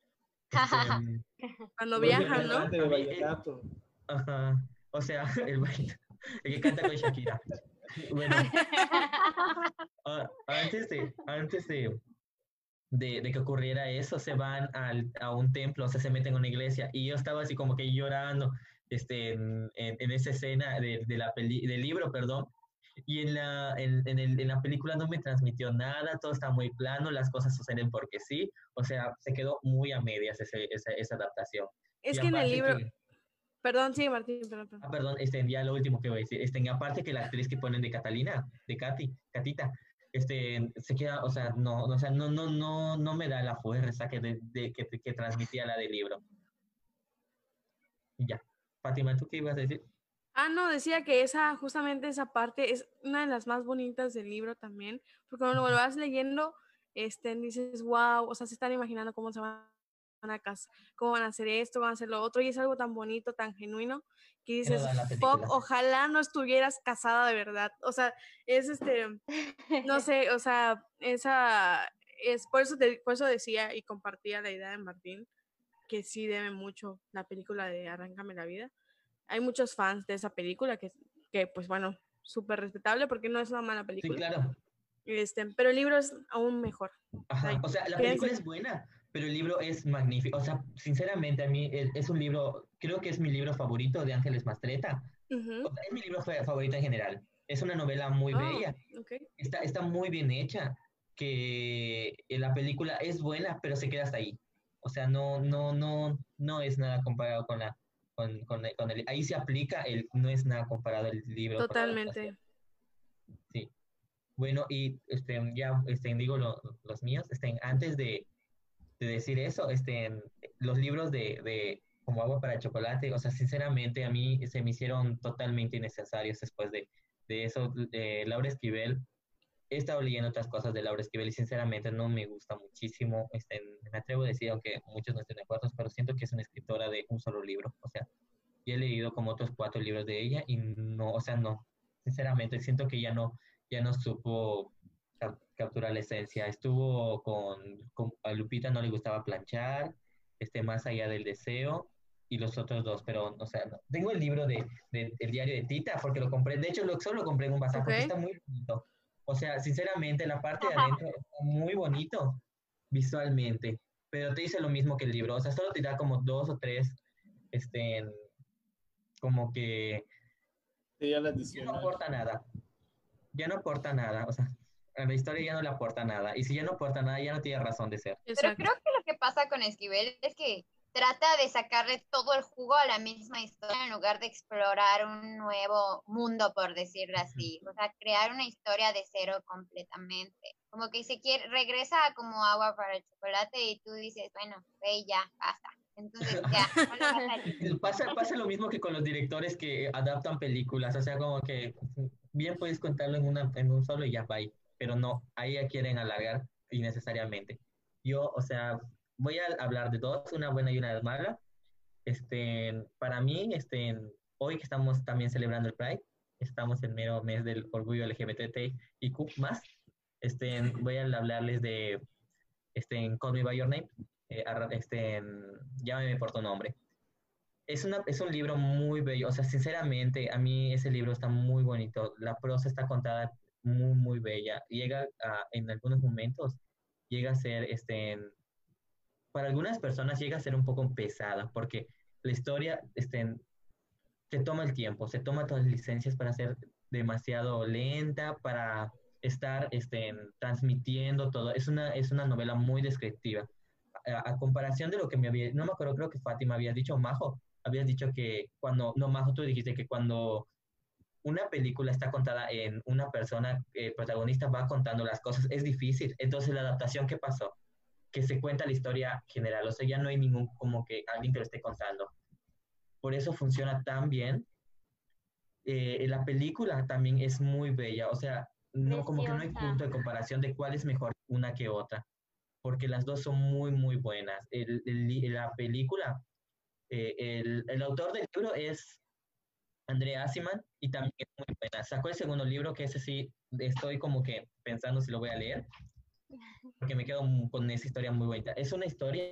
Este, Cuando viajan, ¿no? De vallenato. ajá. O sea, el, baile- el que canta con Shakira. Bueno, ah, antes de, antes de, de, de que ocurriera eso, se van al, a un templo, o sea, se meten a una iglesia, y yo estaba así como que llorando este, en, en, en esa escena de, de la peli, del libro, perdón, y en la, en, en, el, en la película no me transmitió nada, todo está muy plano, las cosas suceden porque sí, o sea, se quedó muy a medias ese, esa, esa adaptación. Es Y que en el libro, que- perdón, sí, Martín, perdón, perdón. Ah, perdón, este, ya lo último que voy a decir. Este, aparte que la actriz que ponen de Catalina, de Katy, Catita, este, se queda, o sea, no, o sea, no, no, no, no me da la fuerza que, de, de- que, que transmitía la del libro. Y ya. Fátima, ¿tú qué ibas a decir? Ah, no, decía que esa, justamente esa parte es una de las más bonitas del libro también, porque cuando lo vas leyendo, este, dices, wow, o sea, se están imaginando cómo se van a casar, cómo van a hacer esto, van a hacer lo otro, y es algo tan bonito, tan genuino, que dices, fuck, película". ojalá no estuvieras casada de verdad. O sea, es este, no sé, o sea, esa, es por eso, te- por eso decía y compartía la idea de Martín, que sí debe mucho la película de Arráncame la vida. Hay muchos fans de esa película que, que pues bueno, súper respetable porque no es una mala Sí, película. claro. Este, pero el libro es aún mejor. Ajá. Ay, O sea, la película es buena, pero el libro es magnífico. O sea, sinceramente, a mí es, es un libro, creo que es mi libro favorito de Ángeles Mastreta. Ujú. O sea, es mi libro fa- favorito en general. Es una novela muy Oh, bella. ok. está, está muy bien hecha, que eh, la película es buena, pero se queda hasta ahí. O sea, no, no, no, no es nada comparado con la, con, con, con el, ahí se aplica el, no es nada comparado el libro. Totalmente. Sí. Bueno, y este, ya este, digo lo- los míos, este, antes de, de decir eso, este, los libros de, de como agua para chocolate, o sea, sinceramente a mí se me hicieron totalmente innecesarios después de, de eso. Eh, Laura Esquivel, he estado leyendo otras cosas de Laura Esquivel y sinceramente no me gusta muchísimo. Este, me atrevo a decir, aunque muchos no estén de acuerdo, pero siento que es una escritora de un solo libro. O sea, ya he leído como otros cuatro libros de ella y no, o sea, no. Sinceramente, siento que ya no, ya no supo cap- capturar la esencia. Estuvo con, con a Lupita, no le gustaba planchar, este, más allá del deseo y los otros dos, pero, o sea, no. tengo el libro de, de- el diario de Tita porque lo compré, de hecho, lo, solo lo compré en un bazar porque Ok. está muy bonito. O sea, sinceramente, la parte de adentro está muy bonito visualmente, pero te dice lo mismo que el libro, o sea, solo te da como dos o tres, este, como que Sería la ya no aporta nada. Ya no aporta nada. O sea, a la historia ya no le aporta nada. Y si ya no aporta nada, ya no tiene razón de ser. Pero creo que lo que pasa con Esquivel es que trata de sacarle todo el jugo a la misma historia en lugar de explorar un nuevo mundo, por decirlo así. O sea, crear una historia de cero completamente. Como que se quiere, regresa como agua para el chocolate y tú dices, bueno, ve ya, basta. Entonces ya, no Pasa, pasa lo mismo que con los directores que adaptan películas. O sea, como que bien puedes contarlo en, una, en un solo y ya va ahí. Pero no, ahí ya quieren alargar innecesariamente. Yo, o sea, voy a hablar de dos, una buena y una mala. Este, para mí, este, hoy que estamos también celebrando el Pride, estamos en mero mes del orgullo LGBT y Q más. Este, voy a hablarles de este, Call Me By Your Name, eh, este, Llámame por tu nombre. Es, una, es un libro muy bello, o sea, sinceramente, a mí ese libro está muy bonito, la prosa está contada muy, muy bella, llega a, en algunos momentos, llega a ser, este, para algunas personas llega a ser un poco pesada, porque la historia, este, se toma el tiempo, se toma todas las licencias para ser demasiado lenta, para estar este, transmitiendo todo. Es una, es una novela muy descriptiva. A, comparación de lo que me había, no me acuerdo, creo que Fátima había dicho, Majo, habías dicho que cuando, no, Majo, tú dijiste que cuando una película está contada en una persona, eh, protagonista va contando las cosas, es difícil. Entonces, la adaptación, ¿qué pasó? Que se cuenta la historia general, o sea, ya no hay ningún como que alguien que lo esté contando. Por eso funciona tan bien. Eh, la película también es muy bella, o sea, no, como que no hay punto de comparación de cuál es mejor una que otra, porque las dos son muy, muy buenas. El, la película, eh, el, el, autor del libro es Andrea Asiman y también es muy buena. Sacó el segundo libro, que ese sí estoy como que pensando si lo voy a leer, porque me quedo con esa historia muy bonita. Es una historia...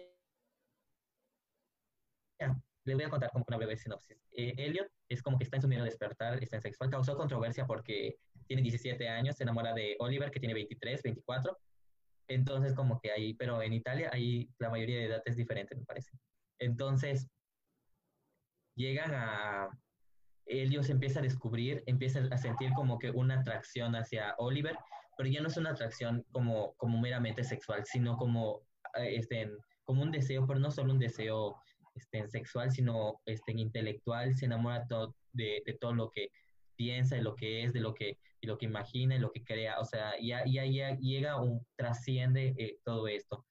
Le voy a contar como una breve sinopsis. Eh, Elliot es como que está en su medio de despertar, está en sexual, causó controversia porque tiene 17 años, se enamora de Oliver, que tiene 23, 24. Entonces, como que ahí, pero en Italia, ahí la mayoría de edad es diferente, me parece. Entonces, llegan a, Elio se empieza a descubrir, empieza a sentir como que una atracción hacia Oliver, pero ya no es una atracción como, como meramente sexual, sino como, eh, este, como un deseo, pero no solo un deseo este, sexual, sino este, intelectual, se enamora de, de, todo lo que piensa, de lo que es, de lo que, y lo que imagina, y lo que crea, o sea, ya, ya, ya llega, un, trasciende eh, todo esto.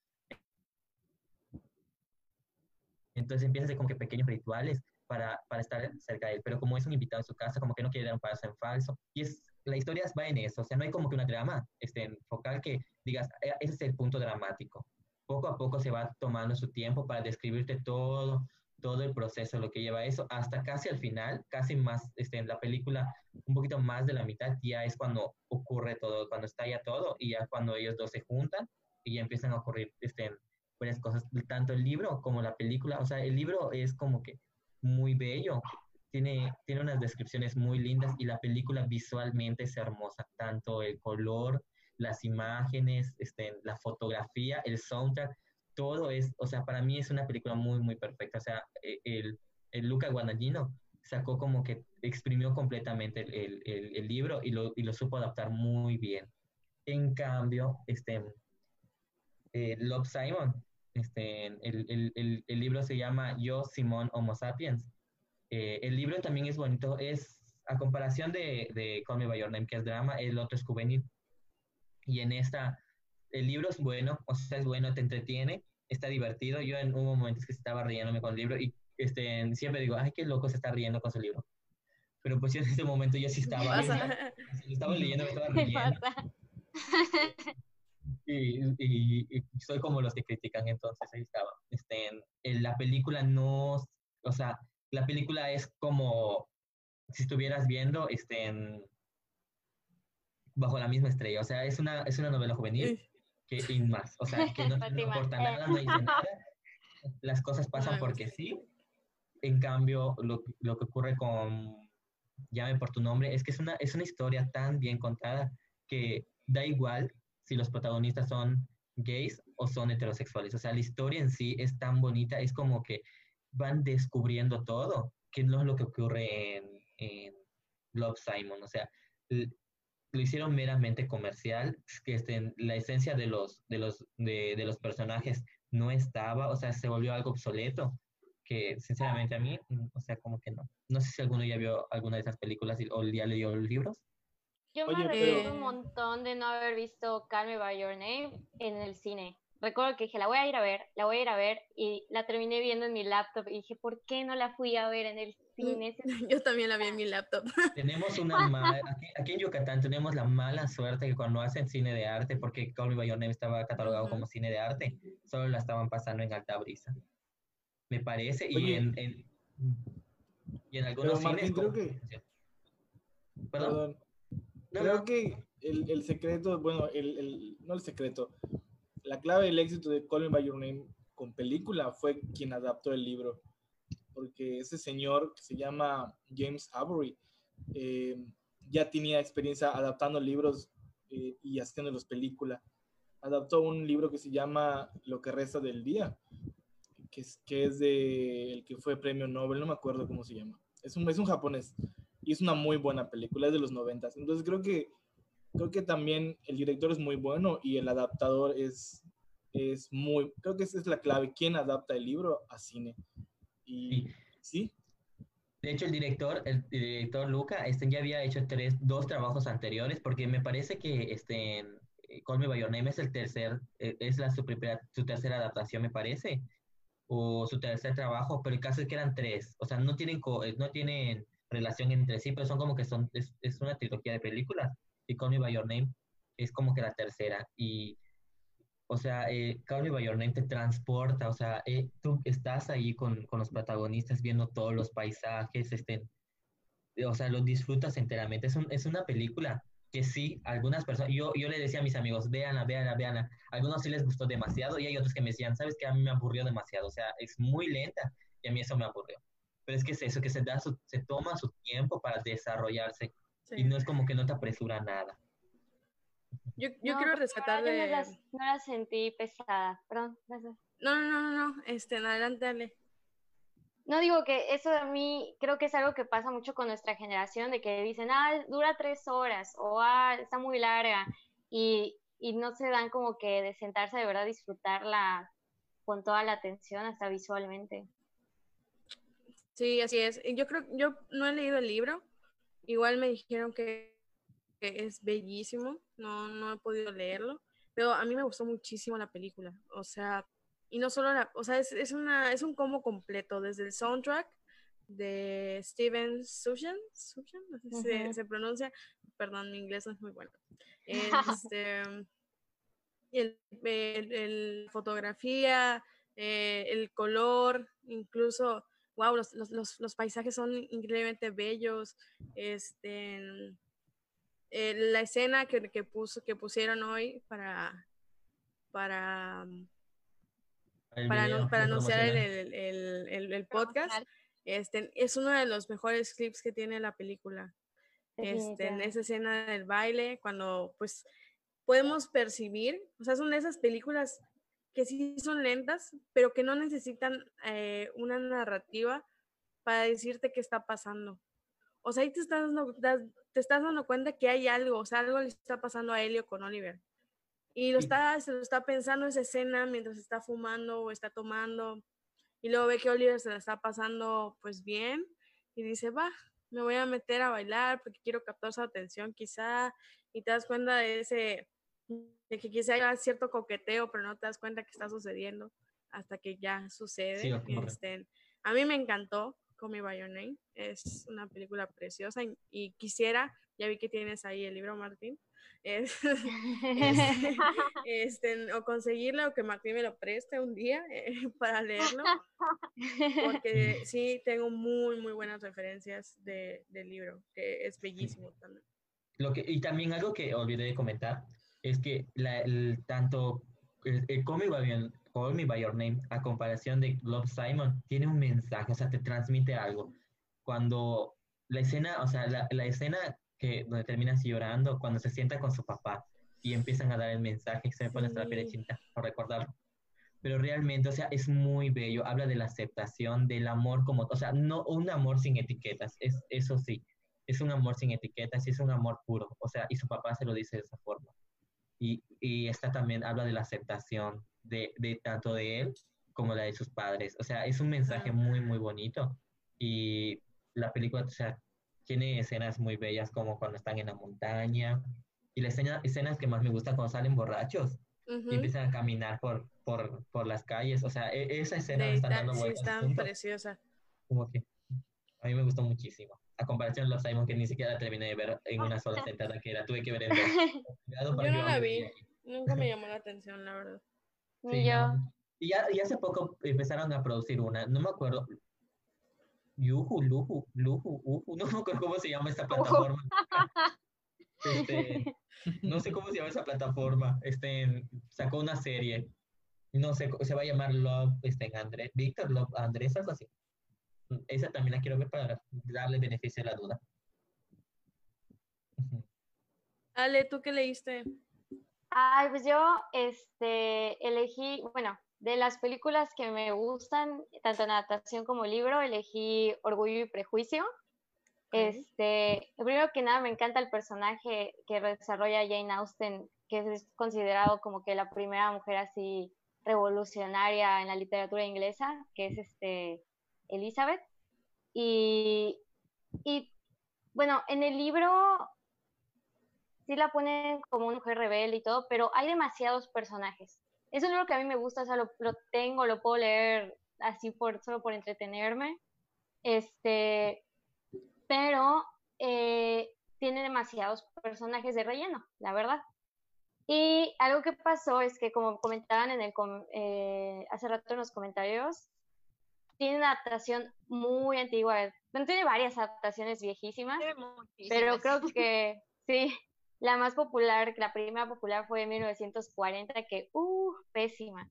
Entonces empieza a hacer como que pequeños rituales para, para, estar cerca de él, pero como es un invitado en su casa, como que no quiere dar un paso en falso. Y es, la historia va en eso, o sea, no hay como que una trama este, focal que digas, e, ese es el punto dramático. Poco a poco se va tomando su tiempo para describirte todo, todo el proceso, lo que lleva eso, hasta casi al final, casi más, este, en la película, un poquito más de la mitad, ya es cuando ocurre todo, cuando está ya todo, y ya cuando ellos dos se juntan, y ya empiezan a ocurrir este, varias cosas, tanto el libro como la película, o sea, el libro es como que muy bello. Tiene, tiene unas descripciones muy lindas y la película visualmente es hermosa, tanto el color, las imágenes, este, la fotografía, el soundtrack, todo es, o sea, para mí es una película muy, muy perfecta. O sea, e, el, el Luca Guadagnino sacó como que exprimió completamente el, el, libro y lo, y lo, supo adaptar muy bien. En cambio, este, eh, Love Simon este, el, el, libro se llama Yo, Simón, Homo Sapiens. Eh, el libro también es bonito, es a comparación de, de Call Me By Your Name, que es drama, el otro es juvenil. Y en esta, el libro es bueno, o sea, es bueno, te entretiene, está divertido. Yo en un momento que estaba riéndome con el libro y este, siempre digo, ay, qué loco se está riendo con su libro. Pero pues yo en ese momento yo sí estaba, estaba leyendo, me estaba riendo. y, soy como los que critican, entonces ahí estaba. Este, en, la película no, o sea, la película es como si estuvieras viendo este, bajo la misma estrella, o sea, es una, es una novela juvenil que sin más, o sea, que no, importa nada, no dice nada, las cosas pasan porque sí. En cambio, lo, lo que ocurre con Llame por tu nombre es que es una, es una historia tan bien contada que da igual si los protagonistas son gays o son heterosexuales. O sea, la historia en sí es tan bonita, es como que van descubriendo todo, que no es lo que ocurre en, Love Simon. O sea, lo hicieron meramente comercial, que este, la esencia de los, de, los, de, los personajes no estaba, o sea, se volvió algo obsoleto, que sinceramente a mí, mm, o sea, como que no. No sé si alguno ya vio alguna de esas películas o ya leyó los libros. Yo me arrepiento un montón de no haber visto Call Me By Your Name en el cine. Recuerdo que dije, la voy a ir a ver, la voy a ir a ver, y la terminé viendo en mi laptop, y dije, ¿por qué no la fui a ver en el cine? Yo también la vi en mi laptop. Tenemos una mala, aquí, en Yucatán tenemos la mala suerte que cuando hacen cine de arte, porque Call Me By Your Name estaba catalogado como cine de arte, solo la estaban pasando en alta brisa. Me parece, y en, y en algunos cines... creo que... Perdón. Creo que el, el, secreto, bueno, el, el, no el secreto, la clave del éxito de Call Me By Your Name con película fue quien adaptó el libro. Porque ese señor que se llama James Avery eh, ya tenía experiencia adaptando libros eh, y haciéndolos película. Adaptó un libro que se llama Lo que resta del día, que es, que es de el que fue premio Nobel, no me acuerdo cómo se llama. Es un, es un japonés y es una muy buena película, es de los noventas. Entonces creo que creo que también el director es muy bueno y el adaptador es, es muy, creo que esa es la clave, quién adapta el libro a cine. Y sí. De hecho, el director, el director Luca, este ya había hecho tres, dos trabajos anteriores, porque me parece que este, Call Me By Your Name es el tercer, e, es la, su, su tercera adaptación, me parece, o su tercer trabajo, pero el caso es que eran tres, o sea, no tienen, no tienen relación entre sí, pero son como que son, es, es una trilogía de películas, y Call Me By Your Name es como que la tercera, y o sea, eh, Call Me By Your Name te transporta, o sea, eh, tú estás ahí con, con, los protagonistas viendo todos los paisajes, este, o sea, lo disfrutas enteramente. Es, un, es una película que sí, algunas personas, yo, yo le decía a mis amigos, véanla, véanla, véanla. Algunos sí les gustó demasiado y hay otros que me decían, sabes que a mí me aburrió demasiado, o sea, es muy lenta y a mí eso me aburrió. Pero es que es eso, que se, da su, se toma su tiempo para desarrollarse y no es como que no te apresura nada. Yo, yo quiero rescatar de... No la, sentí pesada, perdón, gracias. No, no, no, no, este, adelante, dale. No digo que eso a mí creo que es algo que pasa mucho con nuestra generación, de que dicen, ah, dura tres horas, o ah, está muy larga, y, y no se dan como que de sentarse de verdad disfrutarla con toda la atención, hasta visualmente. Sí, así es. Yo creo, yo no he leído el libro, igual me dijeron que que es bellísimo, no, no he podido leerlo, pero a mí me gustó muchísimo la película, o sea, y no solo la, o sea, es, es, una, es un combo completo, desde el soundtrack de Steven Sushan, Sushan, no sé si se, pronuncia, perdón, mi inglés no es muy bueno, este, el, el, fotografía, eh, el color, incluso, wow, los, los, los, paisajes son increíblemente bellos, este, eh, la escena que, que, puso, que pusieron hoy para, para, para, para anunciar el, el, el, podcast, este, es uno de los mejores clips que tiene la película. Este, en esa escena del baile, cuando pues podemos percibir, o sea, son esas películas que sí son lentas, pero que no necesitan eh, una narrativa para decirte qué está pasando. O sea, ahí te estás dando, te estás dando cuenta que hay algo, o sea, algo le está pasando a Helio con Oliver. Y lo está, se lo está pensando esa escena mientras está fumando o está tomando. Y luego ve que Oliver se la está pasando pues bien y dice, va, me voy a meter a bailar porque quiero captar su atención quizá. Y te das cuenta de ese, de que quizá haya cierto coqueteo, pero no te das cuenta que está sucediendo hasta que ya sucede. este, a mí me encantó. Call Me By Your Name. Es una película preciosa y, quisiera, ya vi que tienes ahí el libro, Martín, este, o conseguirlo o que Martín me lo preste un día eh, para leerlo, porque sí tengo muy, muy buenas referencias de, del libro, que es bellísimo también. Lo que, y también algo que olvidé de comentar es que la, el, tanto el, el Call Me By Call Me By Your Name, a comparación de Love Simon, tiene un mensaje, o sea, te transmite algo. Cuando la escena, o sea, la, la escena que donde terminas llorando, cuando se sienta con su papá y empiezan a dar el mensaje, se me pone hasta la piel chinta por recordarlo. Pero realmente, o sea, es muy bello, habla de la aceptación, del amor como, o sea, no un amor sin etiquetas, es, eso sí, es un amor sin etiquetas, es un amor puro, o sea, y su papá se lo dice de esa forma. Y, y esta también habla de la aceptación, de, de, tanto de él como la de sus padres. O sea, es un mensaje muy, muy bonito. Y la película, o sea, tiene escenas muy bellas como cuando están en la montaña. Y las escena, escenas que más me gustan cuando salen borrachos y empiezan a caminar por, por, por las calles. O sea, e, esa escena sí, están dando vueltas. Sí, está preciosa. Como que a mí me gustó muchísimo. A comparación de los Simon, que ni siquiera terminé de ver en una sola sentada, que era, tuve que ver en Yo no la vi. Nunca me llamó la atención, la verdad. Sí, yo. Y ya, y hace poco empezaron a producir una, no me acuerdo. Yuhu, Luhu, Luhu, Uhu, no me acuerdo cómo se llama esta plataforma. Este, no sé cómo se llama esa plataforma. Este, sacó una serie. No sé, se va a llamar Love este, Andrés, Víctor Love Andrés, algo así. Esa también la quiero ver para darle beneficio a la duda. Ale, ¿tú qué leíste? Ay, pues yo este, elegí, bueno, de las películas que me gustan, tanto en adaptación como libro, elegí Orgullo y Prejuicio. Este, primero que nada, me encanta el personaje que desarrolla Jane Austen, que es considerado como que la primera mujer así revolucionaria en la literatura inglesa, que es este Elizabeth. Y, bueno, en el libro sí la ponen como una mujer rebelde y todo, pero hay demasiados personajes. Eso es lo que a mí me gusta, o sea, lo, lo tengo, lo puedo leer así por, solo por entretenerme. Este, pero eh, tiene demasiados personajes de relleno, la verdad. Y algo que pasó es que, como comentaban en el eh, hace rato en los comentarios, tiene una adaptación muy antigua. Bueno, tiene varias adaptaciones viejísimas, pero creo que sí, la más popular, la primera popular fue en 1940, que, uh, pésima.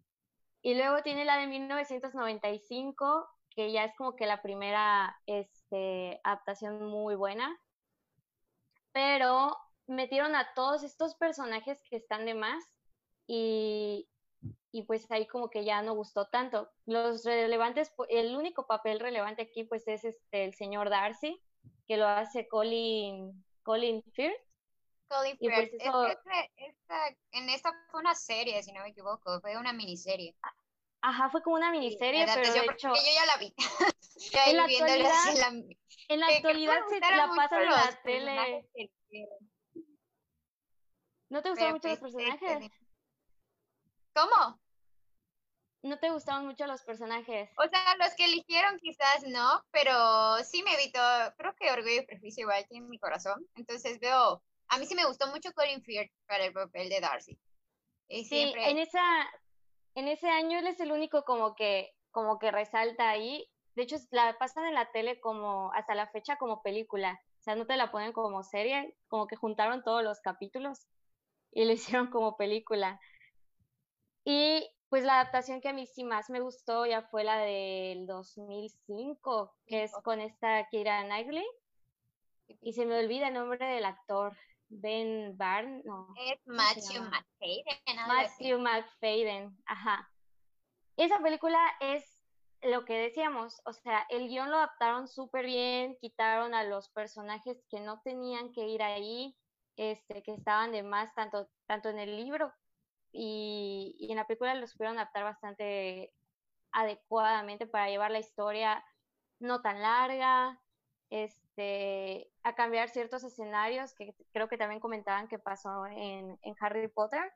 Y luego tiene la de 1995, que ya es como que la primera este, adaptación muy buena. Pero metieron a todos estos personajes que están de más y, y pues ahí como que ya no gustó tanto. Los relevantes, el único papel relevante aquí pues es este el señor Darcy, que lo hace Colin, Colin Firth. Colin pues Firth. en esta fue una serie, si no me equivoco, fue una miniserie. Ajá, fue como una miniserie, pero de hecho... yo ya la vi. en, la actualidad, en la actualidad se la pasa en la tele. ¿No te gustaron mucho los personajes? ¿Cómo? ¿No te gustaban mucho los personajes? O sea, los que eligieron quizás no, pero sí me evitó, creo que Orgullo y Prejuicio igual tiene mi corazón. Entonces veo, a mí sí me gustó mucho Colin Firth para el papel de Darcy. Y siempre... Sí, en esa, en ese año él es el único como que, como que resalta ahí. De hecho, la pasan en la tele como, hasta la fecha como película. O sea, no te la ponen como serie, como que juntaron todos los capítulos y lo hicieron como película. Y pues la adaptación que a mí sí más me gustó ya fue la del 2005, que es con esta Kira Knightley. Y se me olvida el nombre del actor. Ben Barn, no. Es Matthew McFadden. Matthew McFadden, ajá. Esa película es lo que decíamos, o sea, el guion lo adaptaron súper bien, quitaron a los personajes que no tenían que ir ahí, este, que estaban de más tanto, tanto en el libro y, y en la película los pudieron adaptar bastante adecuadamente para llevar la historia no tan larga, este, a cambiar ciertos escenarios que creo que también comentaban que pasó en, en Harry Potter.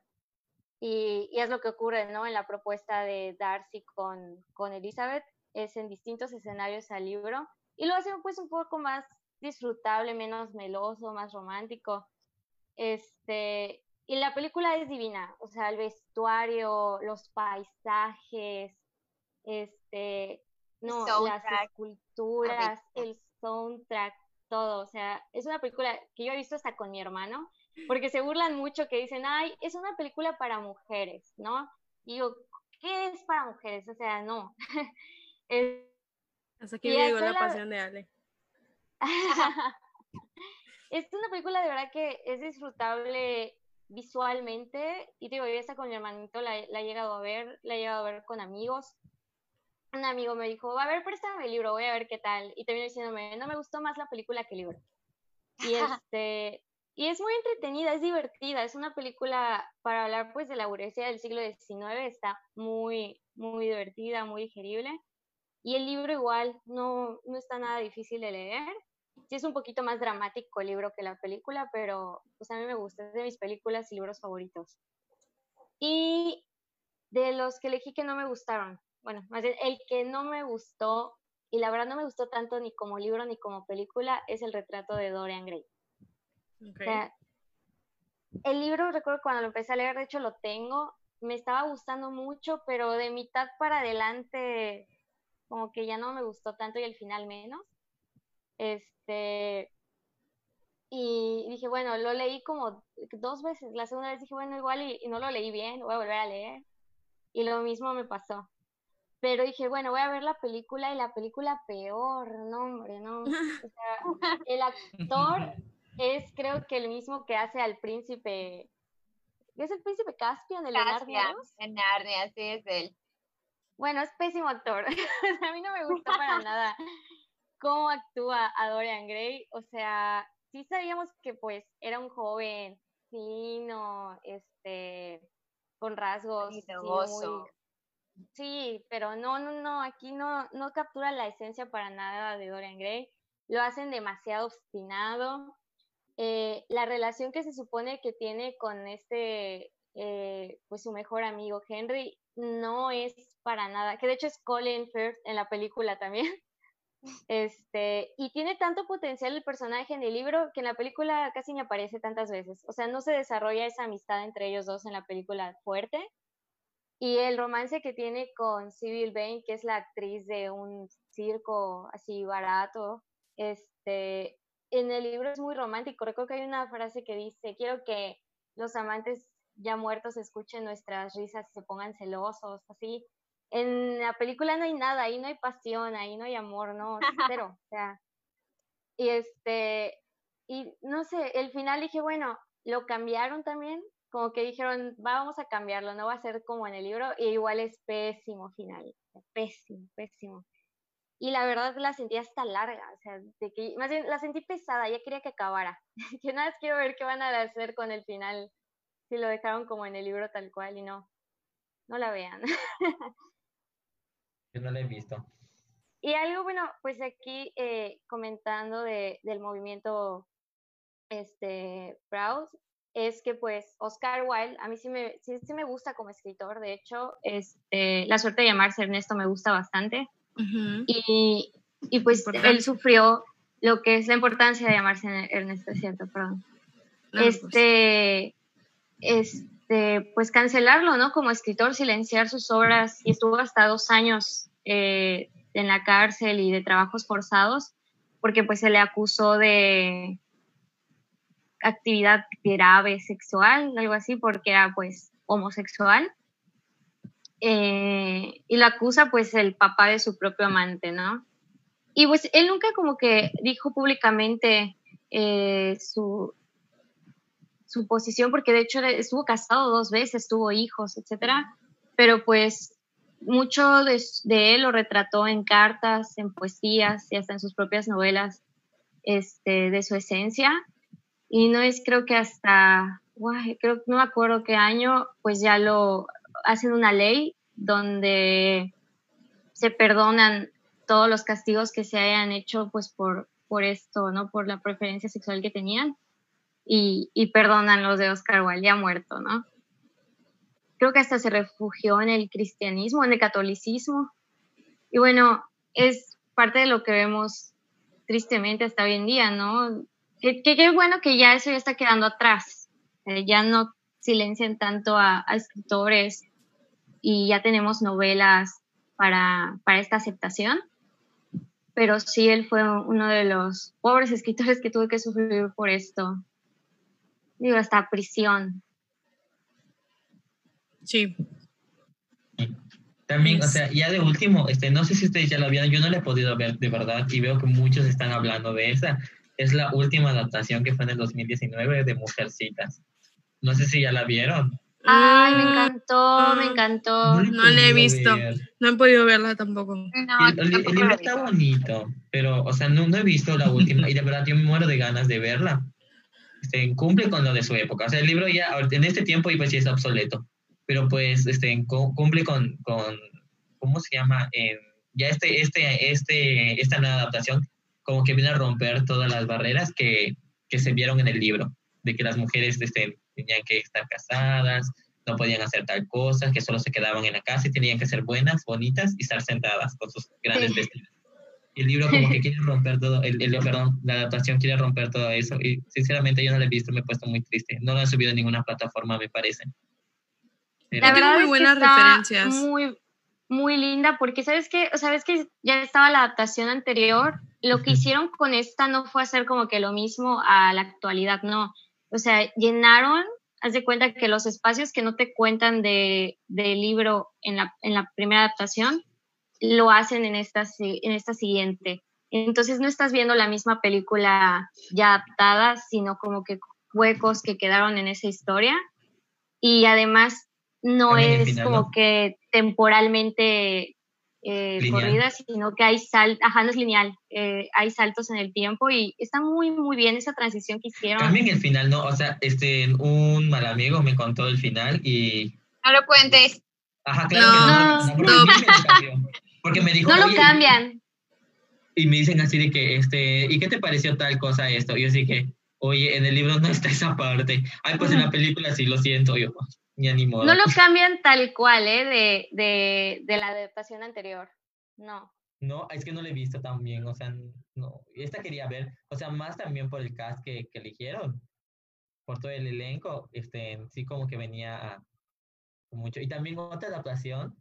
Y, y, es lo que ocurre ¿no? en la propuesta de Darcy con, con Elizabeth, es en distintos escenarios al libro, y lo hacen pues un poco más disfrutable, menos meloso, más romántico. Este, y la película es divina, o sea, el vestuario, los paisajes, este, no, las esculturas, el soundtrack, todo, o sea, es una película que yo he visto hasta con mi hermano, porque se burlan mucho que dicen, ay, es una película para mujeres, ¿no? Y digo, ¿qué es para mujeres? O sea, no. Hasta aquí llegó la, pasión de Ale. es una película de verdad que es disfrutable visualmente y digo, yo esta con mi hermanito la, la, he llegado a ver, la he llegado a ver con amigos. Un amigo me dijo, a ver, préstame el libro, voy a ver qué tal. Y terminó diciéndome, no me gustó más la película que el libro. Y este, y es muy entretenida, es divertida, es una película para hablar pues de la burguesía del siglo XIX, está muy, muy divertida, muy digerible. Y el libro igual, no, no está nada difícil de leer sí es un poquito más dramático el libro que la película, pero pues a mí me gusta, es de mis películas y libros favoritos. Y de los que elegí que no me gustaron, bueno, más bien el que no me gustó, y la verdad no me gustó tanto ni como libro ni como película, es el retrato de Dorian Gray. el libro, recuerdo cuando lo empecé a leer, de hecho lo tengo, me estaba gustando mucho, pero de mitad para adelante como que ya no me gustó tanto y el final menos. Este, y dije, bueno, lo leí como dos veces. La segunda vez dije, bueno, igual y, no lo leí bien, voy a volver a leer. Y lo mismo me pasó. Pero dije, bueno, voy a ver la película y la película peor, no, hombre, no. O sea, el actor es creo que el mismo que hace al príncipe. ¿Es el príncipe Caspian, el Narnia? En Narnia, sí, es él. Bueno, es pésimo actor. a mí no me gusta para nada cómo actúa a Dorian Gray. O sea, sí sabíamos que pues era un joven fino, este, con rasgos sí, muy, Sí, pero no, no, no, aquí no, no captura la esencia para nada de Dorian Gray. Lo hacen demasiado obstinado. Eh, la relación que se supone que tiene con este, eh, pues su mejor amigo Henry, no es para nada, que de hecho es Colin Firth en la película también. Este, y tiene tanto potencial el personaje en el libro que en la película casi ni aparece tantas veces. O sea, no se desarrolla esa amistad entre ellos dos en la película fuerte. Y el romance que tiene con Sybil Bain, que es la actriz de un circo así barato, este, en el libro es muy romántico. Recuerdo que hay una frase que dice, quiero que los amantes ya muertos escuchen nuestras risas y se pongan celosos, así. En la película no hay nada, ahí no hay pasión, ahí no hay amor, no, cero, o sea. Y este, y no sé, el final dije, bueno, lo cambiaron también, como que dijeron, vamos a cambiarlo, no va a ser como en el libro, y igual es pésimo final, pésimo, pésimo. Y la verdad la sentí hasta larga, o sea, de que, más bien la sentí pesada, ya quería que acabara. que nada más quiero ver qué van a hacer con el final, si lo dejaron como en el libro tal cual y no, no la vean. Yo no la he visto. Y algo, bueno, pues aquí eh, comentando de, del movimiento este, Proud, es que pues Oscar Wilde, a mí sí me, sí, me gusta como escritor, de hecho, este, La suerte de llamarse Ernesto me gusta bastante. y, y, pues él sufrió lo que es la importancia de llamarse Ernesto, es cierto, perdón. Pues. este, este, pues cancelarlo, ¿no? Como escritor, silenciar sus obras y estuvo hasta dos años eh, en la cárcel y de trabajos forzados porque pues se le acusó de actividad grave sexual, algo así, porque era pues homosexual. Eh, y lo acusa pues el papá de su propio amante, ¿no? Y pues él nunca como que dijo públicamente eh, su, su posición, porque de hecho estuvo casado dos veces, tuvo hijos, etcétera, pero pues mucho de, de, él lo retrató en cartas, en poesías y hasta en sus propias novelas este, de su esencia. Y no es creo que hasta, creo no me acuerdo qué año, pues ya lo hacen una ley donde se perdonan todos los castigos que se hayan hecho pues por, por esto, ¿no? Por la preferencia sexual que tenían y, y perdonan los de Oscar Wilde ya muerto, ¿no? Creo que hasta se refugió en el cristianismo, en el catolicismo. Y bueno, es parte de lo que vemos tristemente hasta hoy en día, ¿no? qué bueno que ya eso ya está quedando atrás. Eh, ya no silencian tanto a, escritores y ya tenemos novelas para, para esta aceptación. Pero sí, él fue uno de los pobres escritores que tuvo que sufrir por esto. Digo, hasta prisión. Sí. También, o sea, ya de último, este, no sé si ustedes ya la vieron, yo no la he podido ver de verdad y veo que muchos están hablando de esa es la última adaptación que fue en el 2019 de Mujercitas. No sé si ya la vieron. Ay, me encantó, me encantó. No, la he visto. No he podido verla tampoco. el, libro está bonito, pero, o sea, no, no, he visto la última y de verdad yo me muero de ganas de verla. Este, cumple con lo de su época. O sea, el libro ya en este tiempo pues sí es obsoleto, pero pues este, cumple con, con ¿cómo se llama? ya este, este, este, esta nueva adaptación como que viene a romper todas las barreras que, que se vieron en el libro, de que las mujeres este, tenían que estar casadas, no podían hacer tal cosa, que solo se quedaban en la casa y tenían que ser buenas, bonitas y estar sentadas con sus grandes vestidos. El libro como que quiere romper todo, el, el, perdón, la adaptación quiere romper todo eso y sinceramente yo no lo he visto, me he puesto muy triste. No lo han subido en ninguna plataforma, me parece. la verdad muy buenas referencias. Muy, muy linda porque sabes que, sabes que ya estaba la adaptación anterior lo que hicieron con esta no fue hacer como que lo mismo a la actualidad, no. O sea, llenaron, haz de cuenta que los espacios que no te cuentan de, del libro en la, en la primera adaptación, lo hacen en esta, en esta siguiente. Entonces no estás viendo la misma película ya adaptada, sino como que huecos que quedaron en esa historia. Y además no es como que temporalmente eh, corrida, sino que hay saltos, ajá, no es lineal, eh, hay saltos en el tiempo y está muy, muy bien esa transición que hicieron. Cambian el final, ¿no? O sea, este, un mal amigo me contó el final y... No lo cuentes. Ajá, claro No, que no, no. porque, Porque me dijo, No lo cambian. Y me dicen así de que, este, ¿y qué te pareció tal cosa esto? Y yo así que, oye, en el libro no está esa parte. Ay, pues en la película sí, lo siento. Yo, pues, ni modo. No lo cambian tal cual, ¿eh? De, de, de la adaptación anterior. No. No, es que no lo he visto también, o sea, no. Esta quería ver, o sea, más también por el cast que, que eligieron, por todo el elenco, este, sí como que venía a mucho. Y también otra adaptación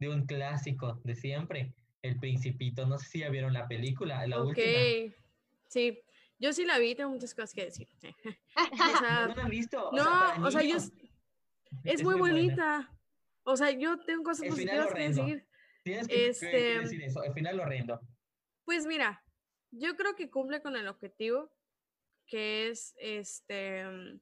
de un clásico de siempre, El Principito. No sé si ya vieron la película, la ok. última. Sí, yo sí la vi, tengo muchas cosas que decir. O sea, No, la he visto. o no, sea, o sea, yo es, es muy buena. bonita. O sea, yo tengo cosas El positivas que decir. Tienes que, que- que este- decir eso, al final horrendo. Pues mira, yo creo que cumple con el objetivo, que es este mm,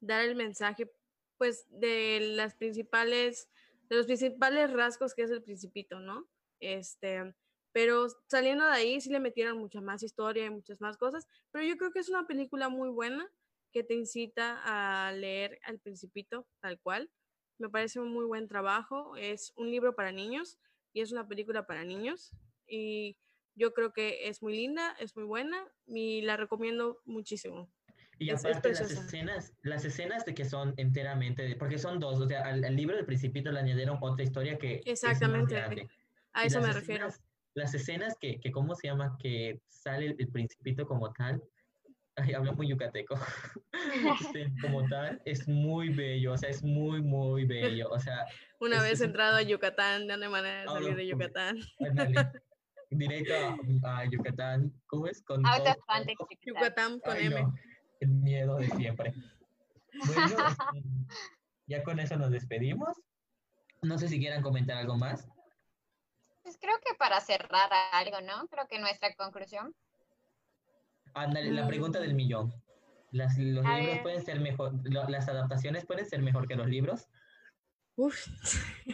dar el mensaje, pues, de las principales, de los principales rasgos que es el principito, ¿no? Este, pero saliendo de ahí sí le metieron mucha más historia y muchas más cosas, pero yo creo que es una película muy buena que te incita a leer al principito tal cual. Me parece un muy buen trabajo, es un libro para niños y es una película para niños y yo creo que es muy linda, es muy buena y la recomiendo muchísimo. Y Es- es aparte las preciosa. escenas, las escenas de que son enteramente, de- porque son dos, o sea, al, al libro del Principito le añadieron otra historia que Exactamente, es. A eso las me refiero. escenas- Las escenas que, que, ¿cómo se llama? Que sale el, el Principito como tal, ay, hablo muy yucateco, Este, como tal, es muy bello, o sea, es muy, muy bello, o sea, Una es- vez es entrado a Yucatán, no hay manera de salir de no, Yucatán. ándale, directo a, a Yucatán, ¿cómo es? Con Out todo- of context. Yucatán con Ay, M. no, el miedo de siempre. Bueno, este, ya con eso nos despedimos. No sé si quieran comentar algo más. Pues creo que para cerrar algo, ¿no? Creo que nuestra conclusión. Ándale, la pregunta del millón. Las, los A libros ver. pueden ser mejor, lo- las adaptaciones pueden ser mejor que los libros. Uf.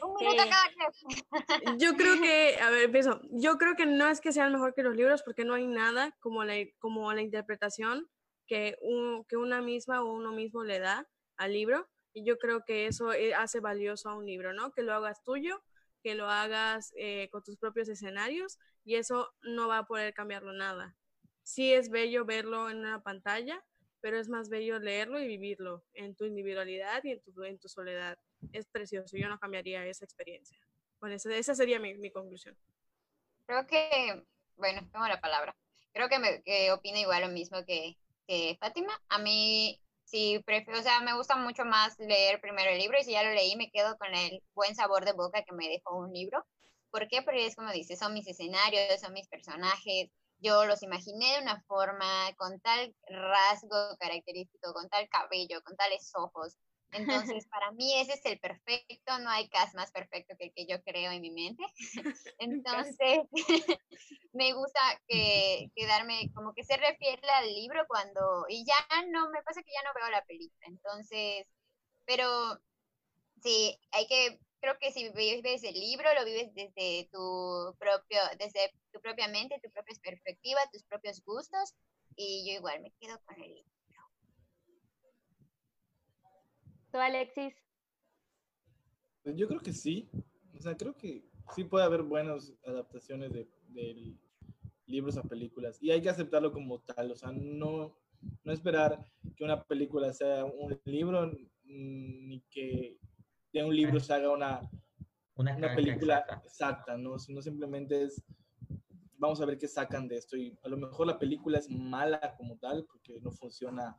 Un minuto Sí. cada. Yo creo que, a ver, empiezo. Yo creo que no es que sean mejor que los libros porque no hay nada como la, como la interpretación que, un- que una misma o uno mismo le da al libro. Y yo creo que eso eh, hace valioso a un libro, ¿no? Que lo hagas tuyo, que lo hagas eh, con tus propios escenarios y eso no va a poder cambiarlo nada. Sí es bello verlo en una pantalla, pero es más bello leerlo y vivirlo en tu individualidad y en tu, en tu soledad. Es precioso, yo no cambiaría esa experiencia. Bueno, esa, esa sería mi, mi conclusión. Creo que, bueno, tomo la palabra. Creo que, me, que opino igual lo mismo que, que Fátima. A mí sí prefiero, o sea, me gusta mucho más leer primero el libro y si ya lo leí me quedo con el buen sabor de boca que me dejó un libro. ¿Por qué? Porque es como dice, son mis escenarios, son mis personajes. Yo los imaginé de una forma, con tal rasgo característico, con tal cabello, con tales ojos. Entonces, para mí ese es el perfecto, no hay cast más perfecto que el que yo creo en mi mente. Entonces, me gusta que, quedarme, como que se refiere al libro cuando, y ya no, me pasa que ya no veo la película. Entonces, pero sí, hay que, creo que si vives el libro, lo vives desde tu propio, desde tu propia mente, tu propia perspectiva, tus propios gustos, y yo igual me quedo con el libro. ¿Tú, Alexis? Pues yo creo que sí. O sea, creo que sí puede haber buenas adaptaciones de, de libros a películas. Y hay que aceptarlo como tal. O sea, no, no esperar que una película sea un libro, mm, ni que de un libro se haga una, Una, película exacta. exacta, ¿no? Sino simplemente es, vamos a ver qué sacan de esto. Y a lo mejor la película es mala como tal, porque no funciona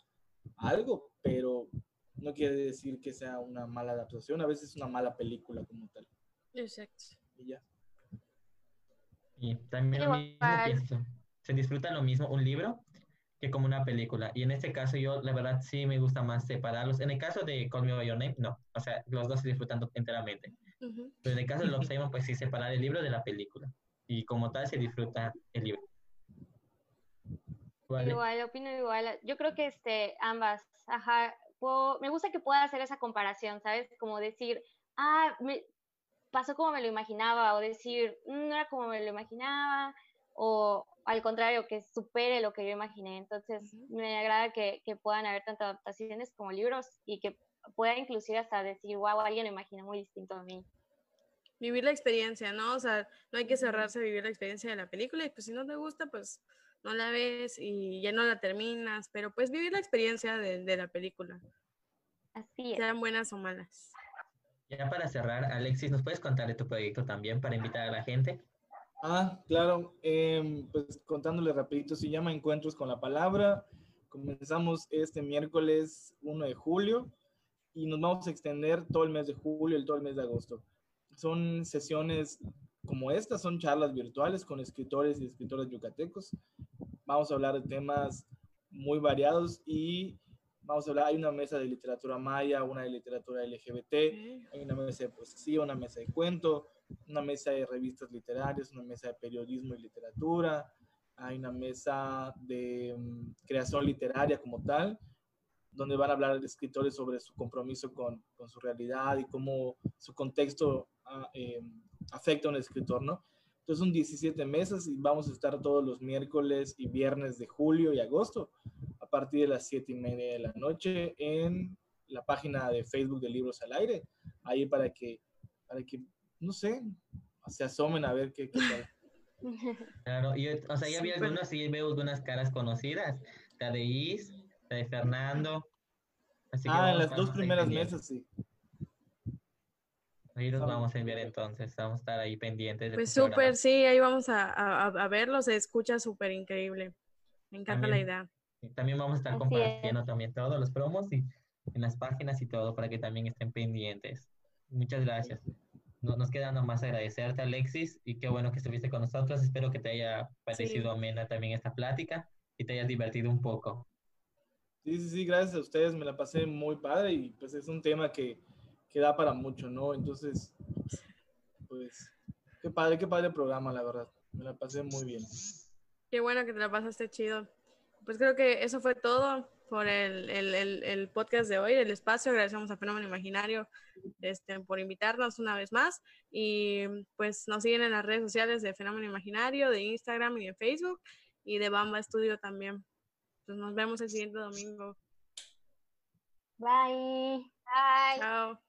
algo, pero no quiere decir que sea una mala adaptación. A veces es una mala película como tal. Exacto. Y ya. Y también lo mismo pienso. Se disfruta lo mismo un libro que como una película. Y en este caso yo, la verdad, sí me gusta más separarlos. En el caso de Call Me By Your Name, no. O sea, los dos se disfrutan enteramente. Ujú. Pero en el caso de Love Simon, pues sí, separar el libro de la película. Y como tal se disfruta el libro. ¿Vale? Igual, opino igual. Yo creo que este, ambas, ajá, puedo- me gusta que pueda hacer esa comparación, ¿sabes? Como decir, ah, me- pasó como me lo imaginaba o decir, "Mm, no era como me lo imaginaba o al contrario, que supere lo que yo imaginé. Entonces, me agrada que, que puedan haber tanto adaptaciones como libros y que pueda inclusive hasta decir, wow, alguien lo imagina muy distinto a mí. Vivir la experiencia, ¿no? O sea, no hay que cerrarse a vivir la experiencia de la película y pues si no te gusta, pues no la ves y ya no la terminas, pero pues vivir la experiencia de, de la película, Así es. sean buenas o malas. Ya para cerrar, Alexis, ¿nos puedes contar de tu proyecto también para invitar a la gente? Ah, claro, em, pues contándole rapidito, se llama Encuentros con la Palabra. Comenzamos este miércoles 1 de julio y nos vamos a extender todo el mes de julio y todo el mes de agosto. Son sesiones como estas, son charlas virtuales con escritores y escritoras yucatecos. Vamos a hablar de temas muy variados y vamos a hablar, hay una mesa de literatura maya, una de literatura LGBT, hay una mesa de poesía, una mesa de cuento, una mesa de revistas literarias, una mesa de periodismo y literatura, hay una mesa de um, creación literaria como tal, donde van a hablar escritores sobre su compromiso con, con su realidad y cómo su contexto uh, eh, afecta a un escritor, ¿no? Entonces son 17 mesas y vamos a estar todos los miércoles y viernes de julio y agosto a partir de las 7 y media de la noche en la página de Facebook de Libros al Aire, ahí para que, para que no sé, se asomen a ver qué, qué tal. Claro, yo, o sea, ya vi Súper. algunos, sí veo algunas caras conocidas, la de Is, de Fernando. Así que Ah, en vamos- las dos primeras mesas, sí. Ahí los Vamos. a enviar entonces, vamos a estar ahí pendientes. Pues súper, sí, ahí vamos a, a, a verlo, se escucha súper increíble. Me encanta la También. idea. Y También vamos a estar Así compartiendo también todos los promos y en las páginas y todo para que también estén pendientes. Muchas gracias. No- nos queda nomás agradecerte, Alexis, y qué bueno que estuviste con nosotros. Espero que te haya parecido amena también esta plática y te hayas divertido un poco. Sí, sí, sí, gracias a ustedes, me la pasé muy padre y pues es un tema que, que da para mucho, ¿no? Entonces, pues, qué padre, qué padre programa, la verdad. Me la pasé muy bien. Qué bueno que te la pasaste chido. Pues creo que eso fue todo por el, el, el, el podcast de hoy, el espacio. Agradecemos a Fenómeno Imaginario este, por invitarnos una vez más. Y pues nos siguen en las redes sociales de Fenómeno Imaginario, de Instagram y de Facebook, y de Bamba Studio también. Pues nos vemos el siguiente domingo. Bye. Bye. Chao.